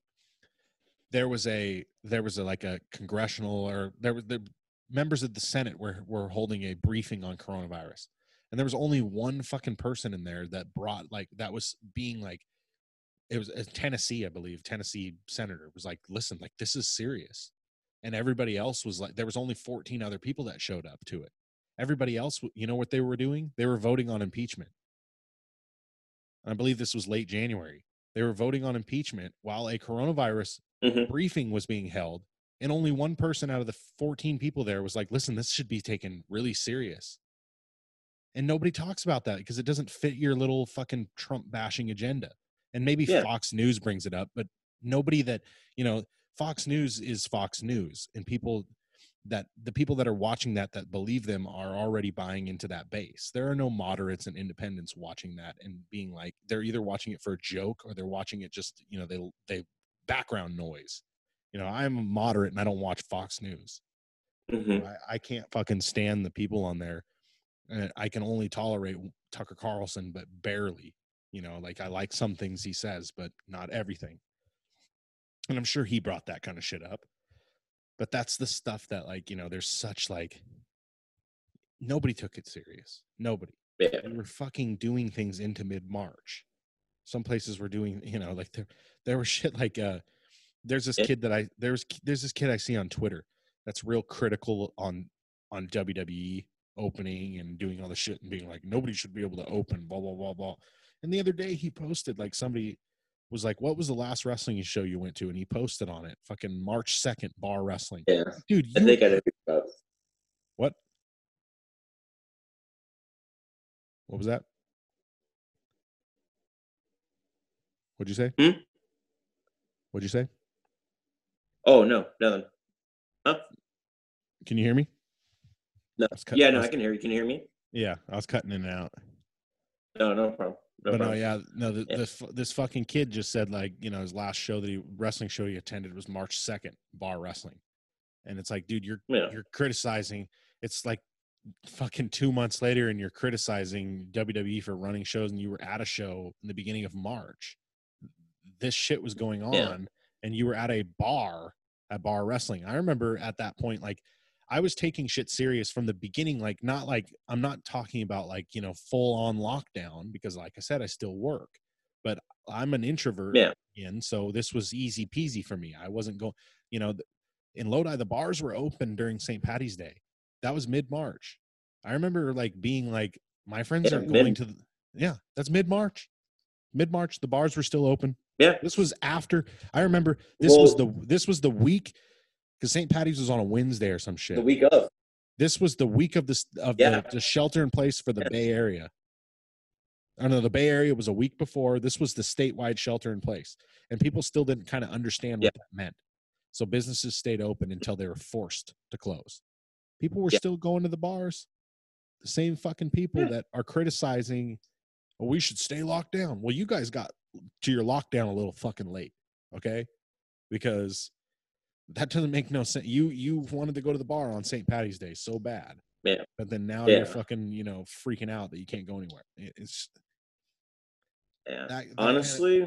there was a there was a like a congressional or there was the members of the Senate were were holding a briefing on coronavirus. And there was only one fucking person in there that brought like that was being like it was a Tennessee, I believe, Tennessee senator was like, listen, like this is serious. And everybody else was like, there was only 14 other people that showed up to it. Everybody else, you know what they were doing? They were voting on impeachment. And I believe this was late January. They were voting on impeachment while a coronavirus Mhm. briefing was being held. And only one person out of the 14 people there was like, listen, this should be taken really serious. And nobody talks about that because it doesn't fit your little fucking Trump bashing agenda. And maybe Yeah. Fox News brings it up, but nobody that, you know, Fox News is Fox News. And people that the people that are watching that that believe them are already buying into that base. There are no moderates and independents watching that and being like they're either watching it for a joke or they're watching it just, you know, they they background noise. You know, I'm a moderate and I don't watch Fox News. Mhm. I, I can't fucking stand the people on there. And I can only tolerate Tucker Carlson, but barely. You know, like I like some things he says, but not everything. And I'm sure he brought that kind of shit up. But that's the stuff that, like, you know, there's such like nobody took it serious. Nobody. yeah We were fucking doing things into mid March. Some places were doing, you know, like there there was shit like uh there's this kid that I there's there's this kid I see on Twitter that's real critical on on WWE opening and doing all the shit and being like nobody should be able to open blah blah blah blah. And the other day he posted like somebody was like, "What was the last wrestling show you went to?" And he posted on it, fucking March second, bar wrestling. Yeah, Dude, I you think I know about. what? What was that? What'd you say? Hmm? What'd you say? Oh no, nothing. Huh? Can you hear me? No. Cut- Yeah, I no, was- I can hear you. Can you hear me? Yeah, I was cutting in and out. No, no problem. No but no, yeah, no. The, Yeah. This this fucking kid just said like you know his last show that he wrestling show he attended was March second, bar wrestling, and it's like, dude, you're Yeah. you're criticizing. It's like fucking two months later, and you're criticizing WWE for running shows, and you were at a show in the beginning of March. This shit was going on, Yeah. and you were at a bar at bar wrestling. I remember at that point, like I was taking shit serious from the beginning. Like, not like I'm not talking about like, you know, full on lockdown because, like I said, I still work, but I'm an introvert. Yeah. And so this was easy peasy for me. I wasn't going, you know, in Lodi, the bars were open during St. Patty's Day. That was mid March. I remember like being like, my friends Yeah, are going mid- to, the, yeah, that's mid March. Mid March, the bars were still open. Yeah. This was after, I remember this was the, this was the week because St. Patty's was on a Wednesday or some shit The week of. this was the week of this of Yeah. the, the shelter in place for the Yeah. Bay Area. I know the Bay Area was a week before. This was the statewide shelter in place, and people still didn't kind of understand what that meant. So businesses stayed open until they were forced to close. People were still going to the bars. The same fucking people that are criticizing, well, we should stay locked down. Well, you guys got to your lockdown a little fucking late, okay? Because that doesn't make no sense. You you wanted to go to the bar on St. Patty's Day so bad, Yeah. but then now Yeah. you're fucking you know freaking out that you can't go anywhere. It- It's Yeah. that, that Honestly,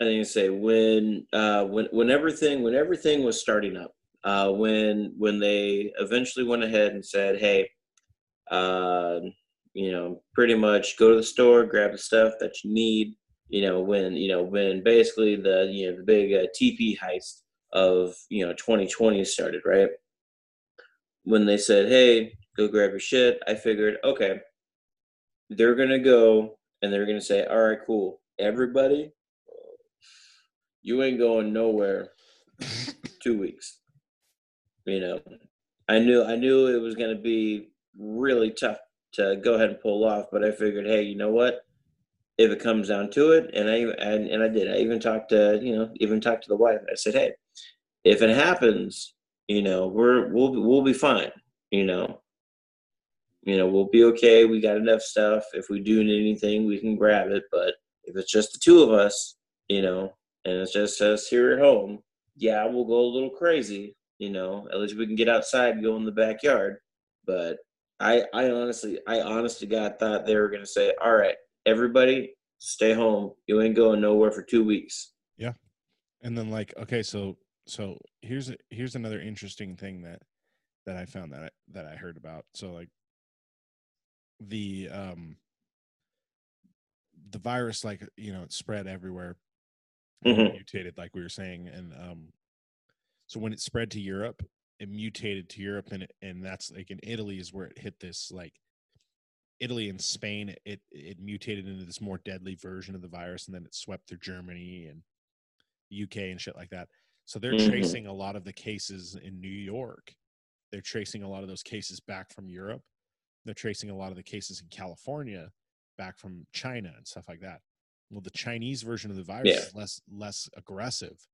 I think I say when uh when when everything when everything was starting up, uh when when they eventually went ahead and said, Hey, uh, you know, pretty much go to the store, grab the stuff that you need, you know, when you know, when basically the you know the big uh, TP heist of you know 2020 started, right? When they said, Hey, go grab your shit, I figured, okay, they're gonna go and they're gonna say, "All right, cool, everybody, you ain't going nowhere." Two weeks. You know, I knew I knew it was gonna be really tough to go ahead and pull off, but I figured, hey, you know what? If it comes down to it, and I and, and I did, I even talked to you know even talked to the wife. I said, hey, if it happens, you know, we're we'll we'll be fine. You know, you know, we'll be okay. We got enough stuff. If we do need anything, we can grab it. But if it's just the two of us, you know, and it's just us here at home, yeah, we'll go a little crazy. You know, at least we can get outside and go in the backyard. But I, I honestly, I honestly God thought they were gonna say, "All right, everybody, stay home. You ain't going nowhere for two weeks." Yeah, and then like okay so so here's a, here's another interesting thing that that i found that I, that i heard about so like the um the virus like you know it spread everywhere Mhm. mutated like we were saying and um so when it spread to europe it mutated to europe and and that's like in italy is where it hit this like italy and spain it it mutated into this more deadly version of the virus and then it swept through germany and uk and shit like that. So they're Mhm. tracing a lot of the cases in new york. They're tracing a lot of those cases back from europe. They're tracing a lot of the cases in california back from china and stuff like that. Well the chinese version of the virus Yeah. is less less aggressive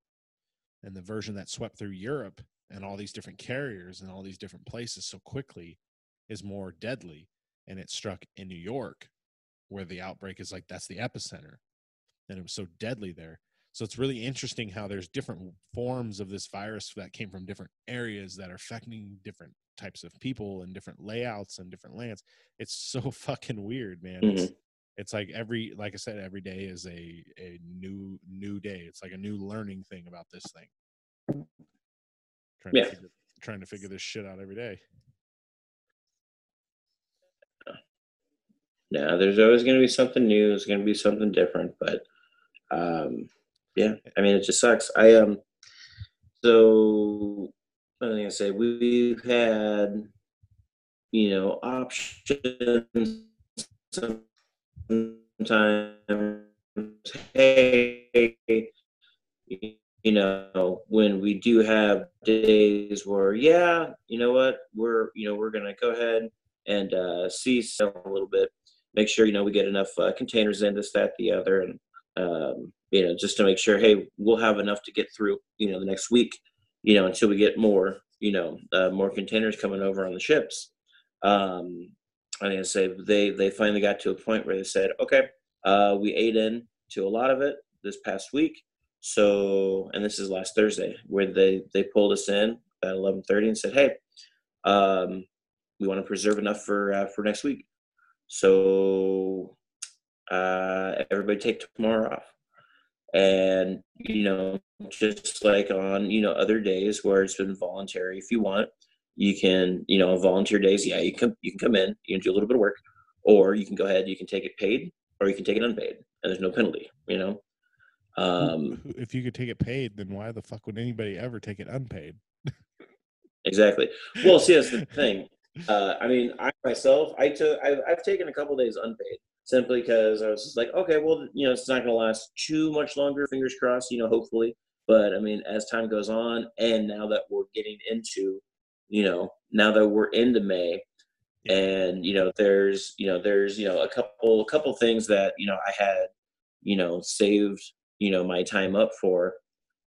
and the version that swept through europe and all these different carriers and all these different places so quickly is more deadly and it struck in new york where the outbreak is like that's the epicenter and it was so deadly there so it's really interesting how there's different forms of this virus that came from different areas that are affecting different types of people and different layouts and different lands. It's so fucking weird, man. It's, mm-hmm. it's like every, like I said, every day is a a new new day. It's like a new learning thing about this thing. Trying Yeah. to figure, trying to figure this shit out every day. Yeah, there's always going to be something new. There's going to be something different, but um, yeah. I mean, it just sucks. I um, so what was I gonna say? We've had, you know, options sometimes. Hey, you know, when we do have days where, yeah, you know what, we're, you know, we're gonna go ahead and uh, see a little bit. Make sure you know we get enough uh, containers in this, that, the other, and um, you know, just to make sure, hey, we'll have enough to get through, you know, the next week, you know, until we get more, you know, uh, more containers coming over on the ships. Um, I I say they they finally got to a point where they said, okay, uh, we ate in to a lot of it this past week. So, and this is last Thursday where they they pulled us in at eleven thirty and said, hey, um, we want to preserve enough for uh, for next week. So uh, everybody take tomorrow off. And you know, just like on you know other days where it's been voluntary, if you want, you can you know volunteer days. Yeah, you can you can come in, you can do a little bit of work, or you can go ahead, you can take it paid, or you can take it unpaid, and there's no penalty. You know. Um, if you could take it paid, then why the fuck would anybody ever take it unpaid? exactly. Well, see, that's the thing. Uh, I mean, I myself, I took, I've, I've taken a couple days unpaid simply because I was just like, okay, well, you know, it's not going to last too much longer. Fingers crossed, you know, hopefully. But I mean, as time goes on, and now that we're getting into, you know, now that we're into May, and you know, there's, you know, there's, you know, a couple, a couple things that you know I had, you know, saved, you know, my time up for,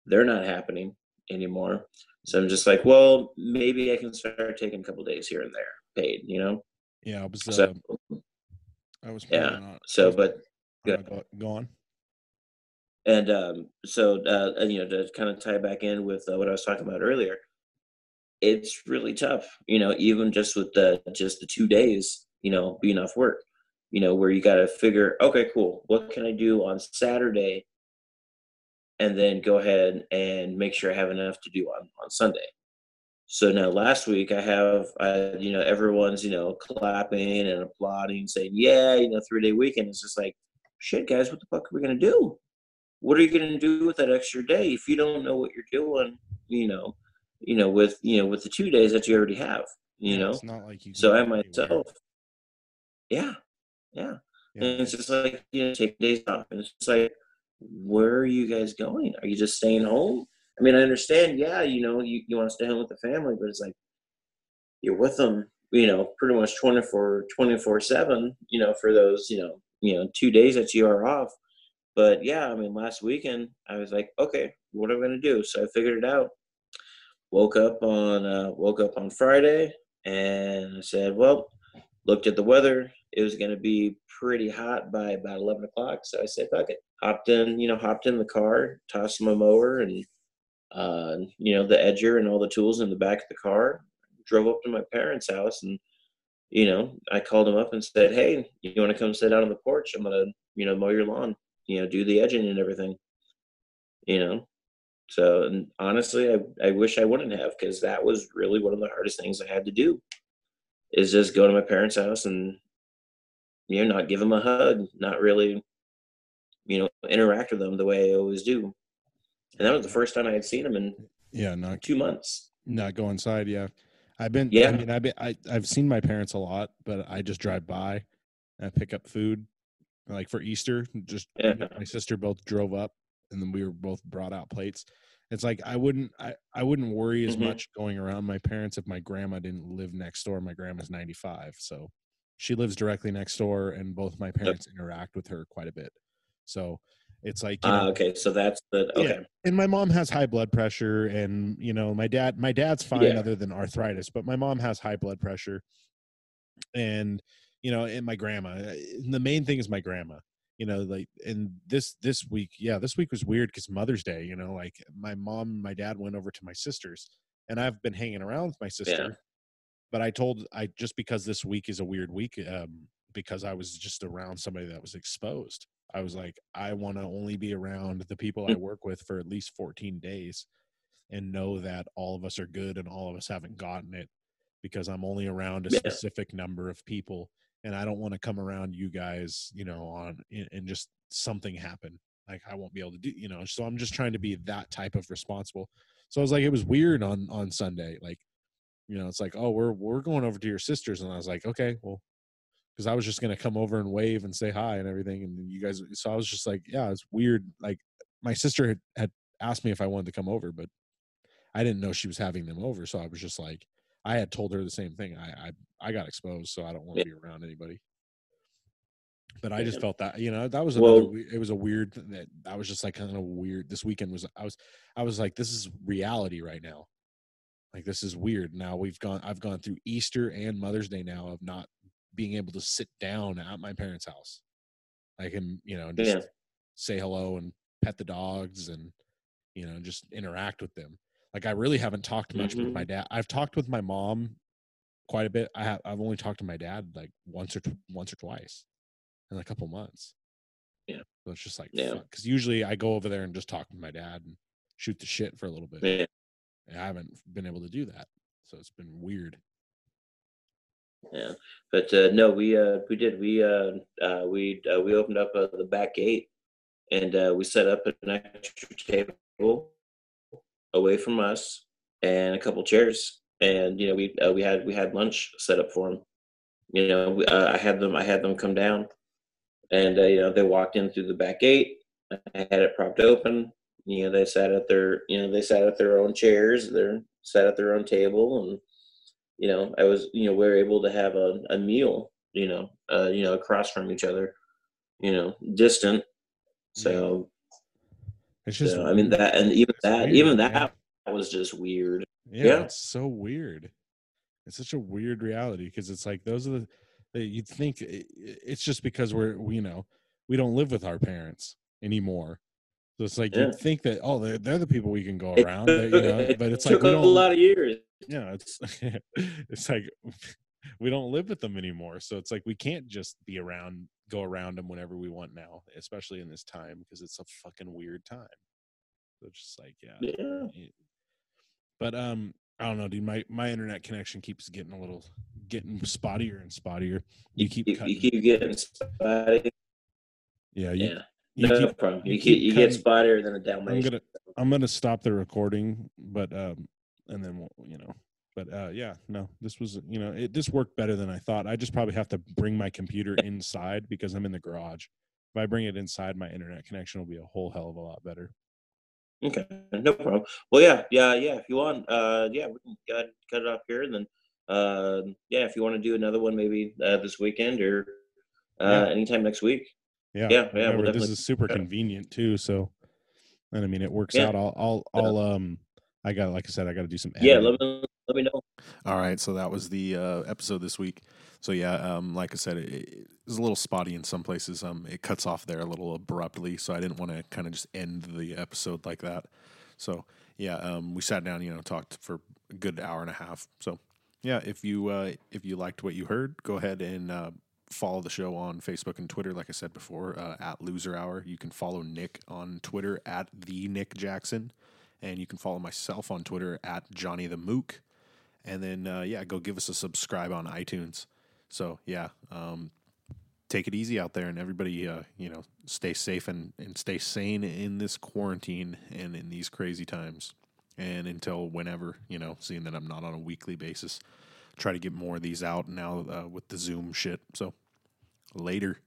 they're not happening anymore. So I'm just like, well, maybe I can start taking a couple days here and there, paid. You know. Yeah, I was. So, uh, I was. Yeah. On, so, but go, go, on. And um, so, uh, you know, to kind of tie back in with uh, what I was talking about earlier, it's really tough. You know, even just with the just the two days, you know, being off work, you know, where you got to figure, okay, cool, what can I do on Saturday and then go ahead and make sure I have enough to do on, on Sunday. So now last week I have, I, you know, everyone's, you know, clapping and applauding, saying, yeah, you know, three day weekend. It's just like, shit, guys, what the fuck are we going to do? What are you going to do with that extra day if you don't know what you're doing, you know, you know, with, you know, with the two days that you already have, you yeah, know? It's not like you so I myself, yeah, yeah, yeah. And it's just like, you know, take days off. And it's just like, where are you guys going? Are you just staying home? I mean, I understand, yeah, you know, you, you want to stay home with the family, but it's like you're with them, you know, pretty much 24, 24 7, you know, for those, you know, you know, two days that you are off. But yeah, I mean, last weekend I was like, okay, what am I going to do? So I figured it out. Woke up on, uh, woke up on Friday and I said, well, looked at the weather. It was going to be pretty hot by about 11 o'clock. So I said, fuck it. Hopped in, you know, hopped in the car, tossed my mower and, uh, you know, the edger and all the tools in the back of the car, drove up to my parents' house. And, you know, I called them up and said, hey, you want to come sit out on the porch? I'm to, you know, mow your lawn, you know, do the edging and everything, you know. So and honestly, I, I wish I wouldn't have because that was really one of the hardest things I had to do is just go to my parents' house and you know not give them a hug, not really you know interact with them the way I always do. And that was the first time I had seen them in yeah, not two months. Not go inside. Yeah, I've been. Yeah, I mean, I've been. I I've seen my parents a lot, but I just drive by and pick up food, like for Easter. Just yeah. my sister both drove up, and then we were both brought out plates. It's like I wouldn't I, I wouldn't worry as mm-hmm. much going around my parents if my grandma didn't live next door. My grandma's 95, so she lives directly next door and both my parents yep. interact with her quite a bit. So it's like you know, uh, okay, so that's the okay. Yeah. And my mom has high blood pressure and you know, my dad my dad's fine yeah. other than arthritis, but my mom has high blood pressure. And you know, and my grandma. And the main thing is my grandma you know like and this this week yeah this week was weird because mother's day you know like my mom and my dad went over to my sister's and i've been hanging around with my sister yeah. but i told i just because this week is a weird week um because i was just around somebody that was exposed i was like i want to only be around the people i mm. work with for at least 14 days and know that all of us are good and all of us haven't gotten it because i'm only around a specific number of people and I don't want to come around you guys, you know, on and just something happen. like I won't be able to do, you know. So I'm just trying to be that type of responsible. So I was like, it was weird on on Sunday, like, you know, it's like, oh, we're we're going over to your sisters, and I was like, okay, well, because I was just gonna come over and wave and say hi and everything, and you guys. So I was just like, yeah, it's weird. Like my sister had, had asked me if I wanted to come over, but I didn't know she was having them over, so I was just like, I had told her the same thing. I I, I got exposed, so I don't want to be around anybody. But I just felt that you know that was another. Well- it was a weird th- that I was just like kind of weird. This weekend was I was I was like this is reality right now. Like this is weird. Now we've gone. I've gone through Easter and Mother's Day now of not being able to sit down at my parents' house. I can you know just Yeah. say hello and pet the dogs and you know just interact with them. Like I really haven't talked much with Mhm. my dad. I've talked with my mom quite a bit. I have I've only talked to my dad like once or tw- once or twice in a couple months. Yeah. So it's just like Yeah. because usually I go over there and just talk with my dad and shoot the shit for a little bit. Yeah. I haven't been able to do that, so it's been weird. Yeah, but uh, no, we uh, we did we uh, uh, we uh, we opened up uh, the back gate and uh, we set up an extra table away from us and a couple chairs, and you know we uh, we had we had lunch set up for them. You know, we, uh, I had them I had them come down, and uh, you know they walked in through the back gate. I had it propped open. You know, they sat at their you know they sat at their own chairs. They sat at their own table and you know, I was, you know, we were able to have a, a meal, you know, uh, you know, across from each other, you know, distant. So, It's just so, I mean that, and even that, weird, even that was just weird. yeah, Yeah. it's so weird. It's such a weird reality because it's like those are the that you'd think it's just because we're we, you know we don't live with our parents anymore. So it's like Yeah. you'd think that oh they're, they're the people we can go around, you know, but it's it like took we a don't. lot of years. yeah, it's it's like we don't live with them anymore. So it's like we can't just be around, go around them whenever we want now, especially in this time because it's a fucking weird time. So it's just like yeah, Yeah. but um i don't know dude my my internet connection keeps getting a little getting spottier and spottier you keep you, you keep getting spotty. yeah you, Yeah, you no keep problem. you You, keep you get spottier than a i'm gonna i'm gonna stop the recording but um and then we'll you know but uh yeah no this was you know it this worked better than i thought i just probably have to bring my computer inside because i'm in the garage if i bring it inside my internet connection will be a whole hell of a lot better Okay, no problem. Well, yeah, yeah, yeah. If you want, uh, yeah, we can cut, cut it off here, and then, uh, yeah, if you want to do another one, maybe uh, this weekend or uh, Yeah. anytime next week. Yeah Yeah, yeah, we'll this is super convenient too so and i mean it works Yeah. out i'll i'll i'll um i got like i said i got to do some Yeah, let me let me know. All right, so that was the uh, episode this week. So yeah, um, like I said, it, it was a little spotty in some places. Um, it cuts off there a little abruptly, so I didn't want to kind of just end the episode like that. So yeah, um, we sat down, you know, talked for a good hour and a half. So yeah, if you uh, if you liked what you heard, go ahead and uh, follow the show on Facebook and Twitter. Like I said before, uh, at Loser Hour. You can follow Nick on Twitter at the Nick Jackson, and you can follow myself on Twitter at Johnny the Mook and then uh, yeah, go give us a subscribe on iTunes. So yeah, um, take it easy out there, and everybody, uh, you know, stay safe and, and stay sane in this quarantine and in these crazy times. And until whenever, you know, seeing that I'm not on a weekly basis, try to get more of these out now uh, with the Zoom shit. So later.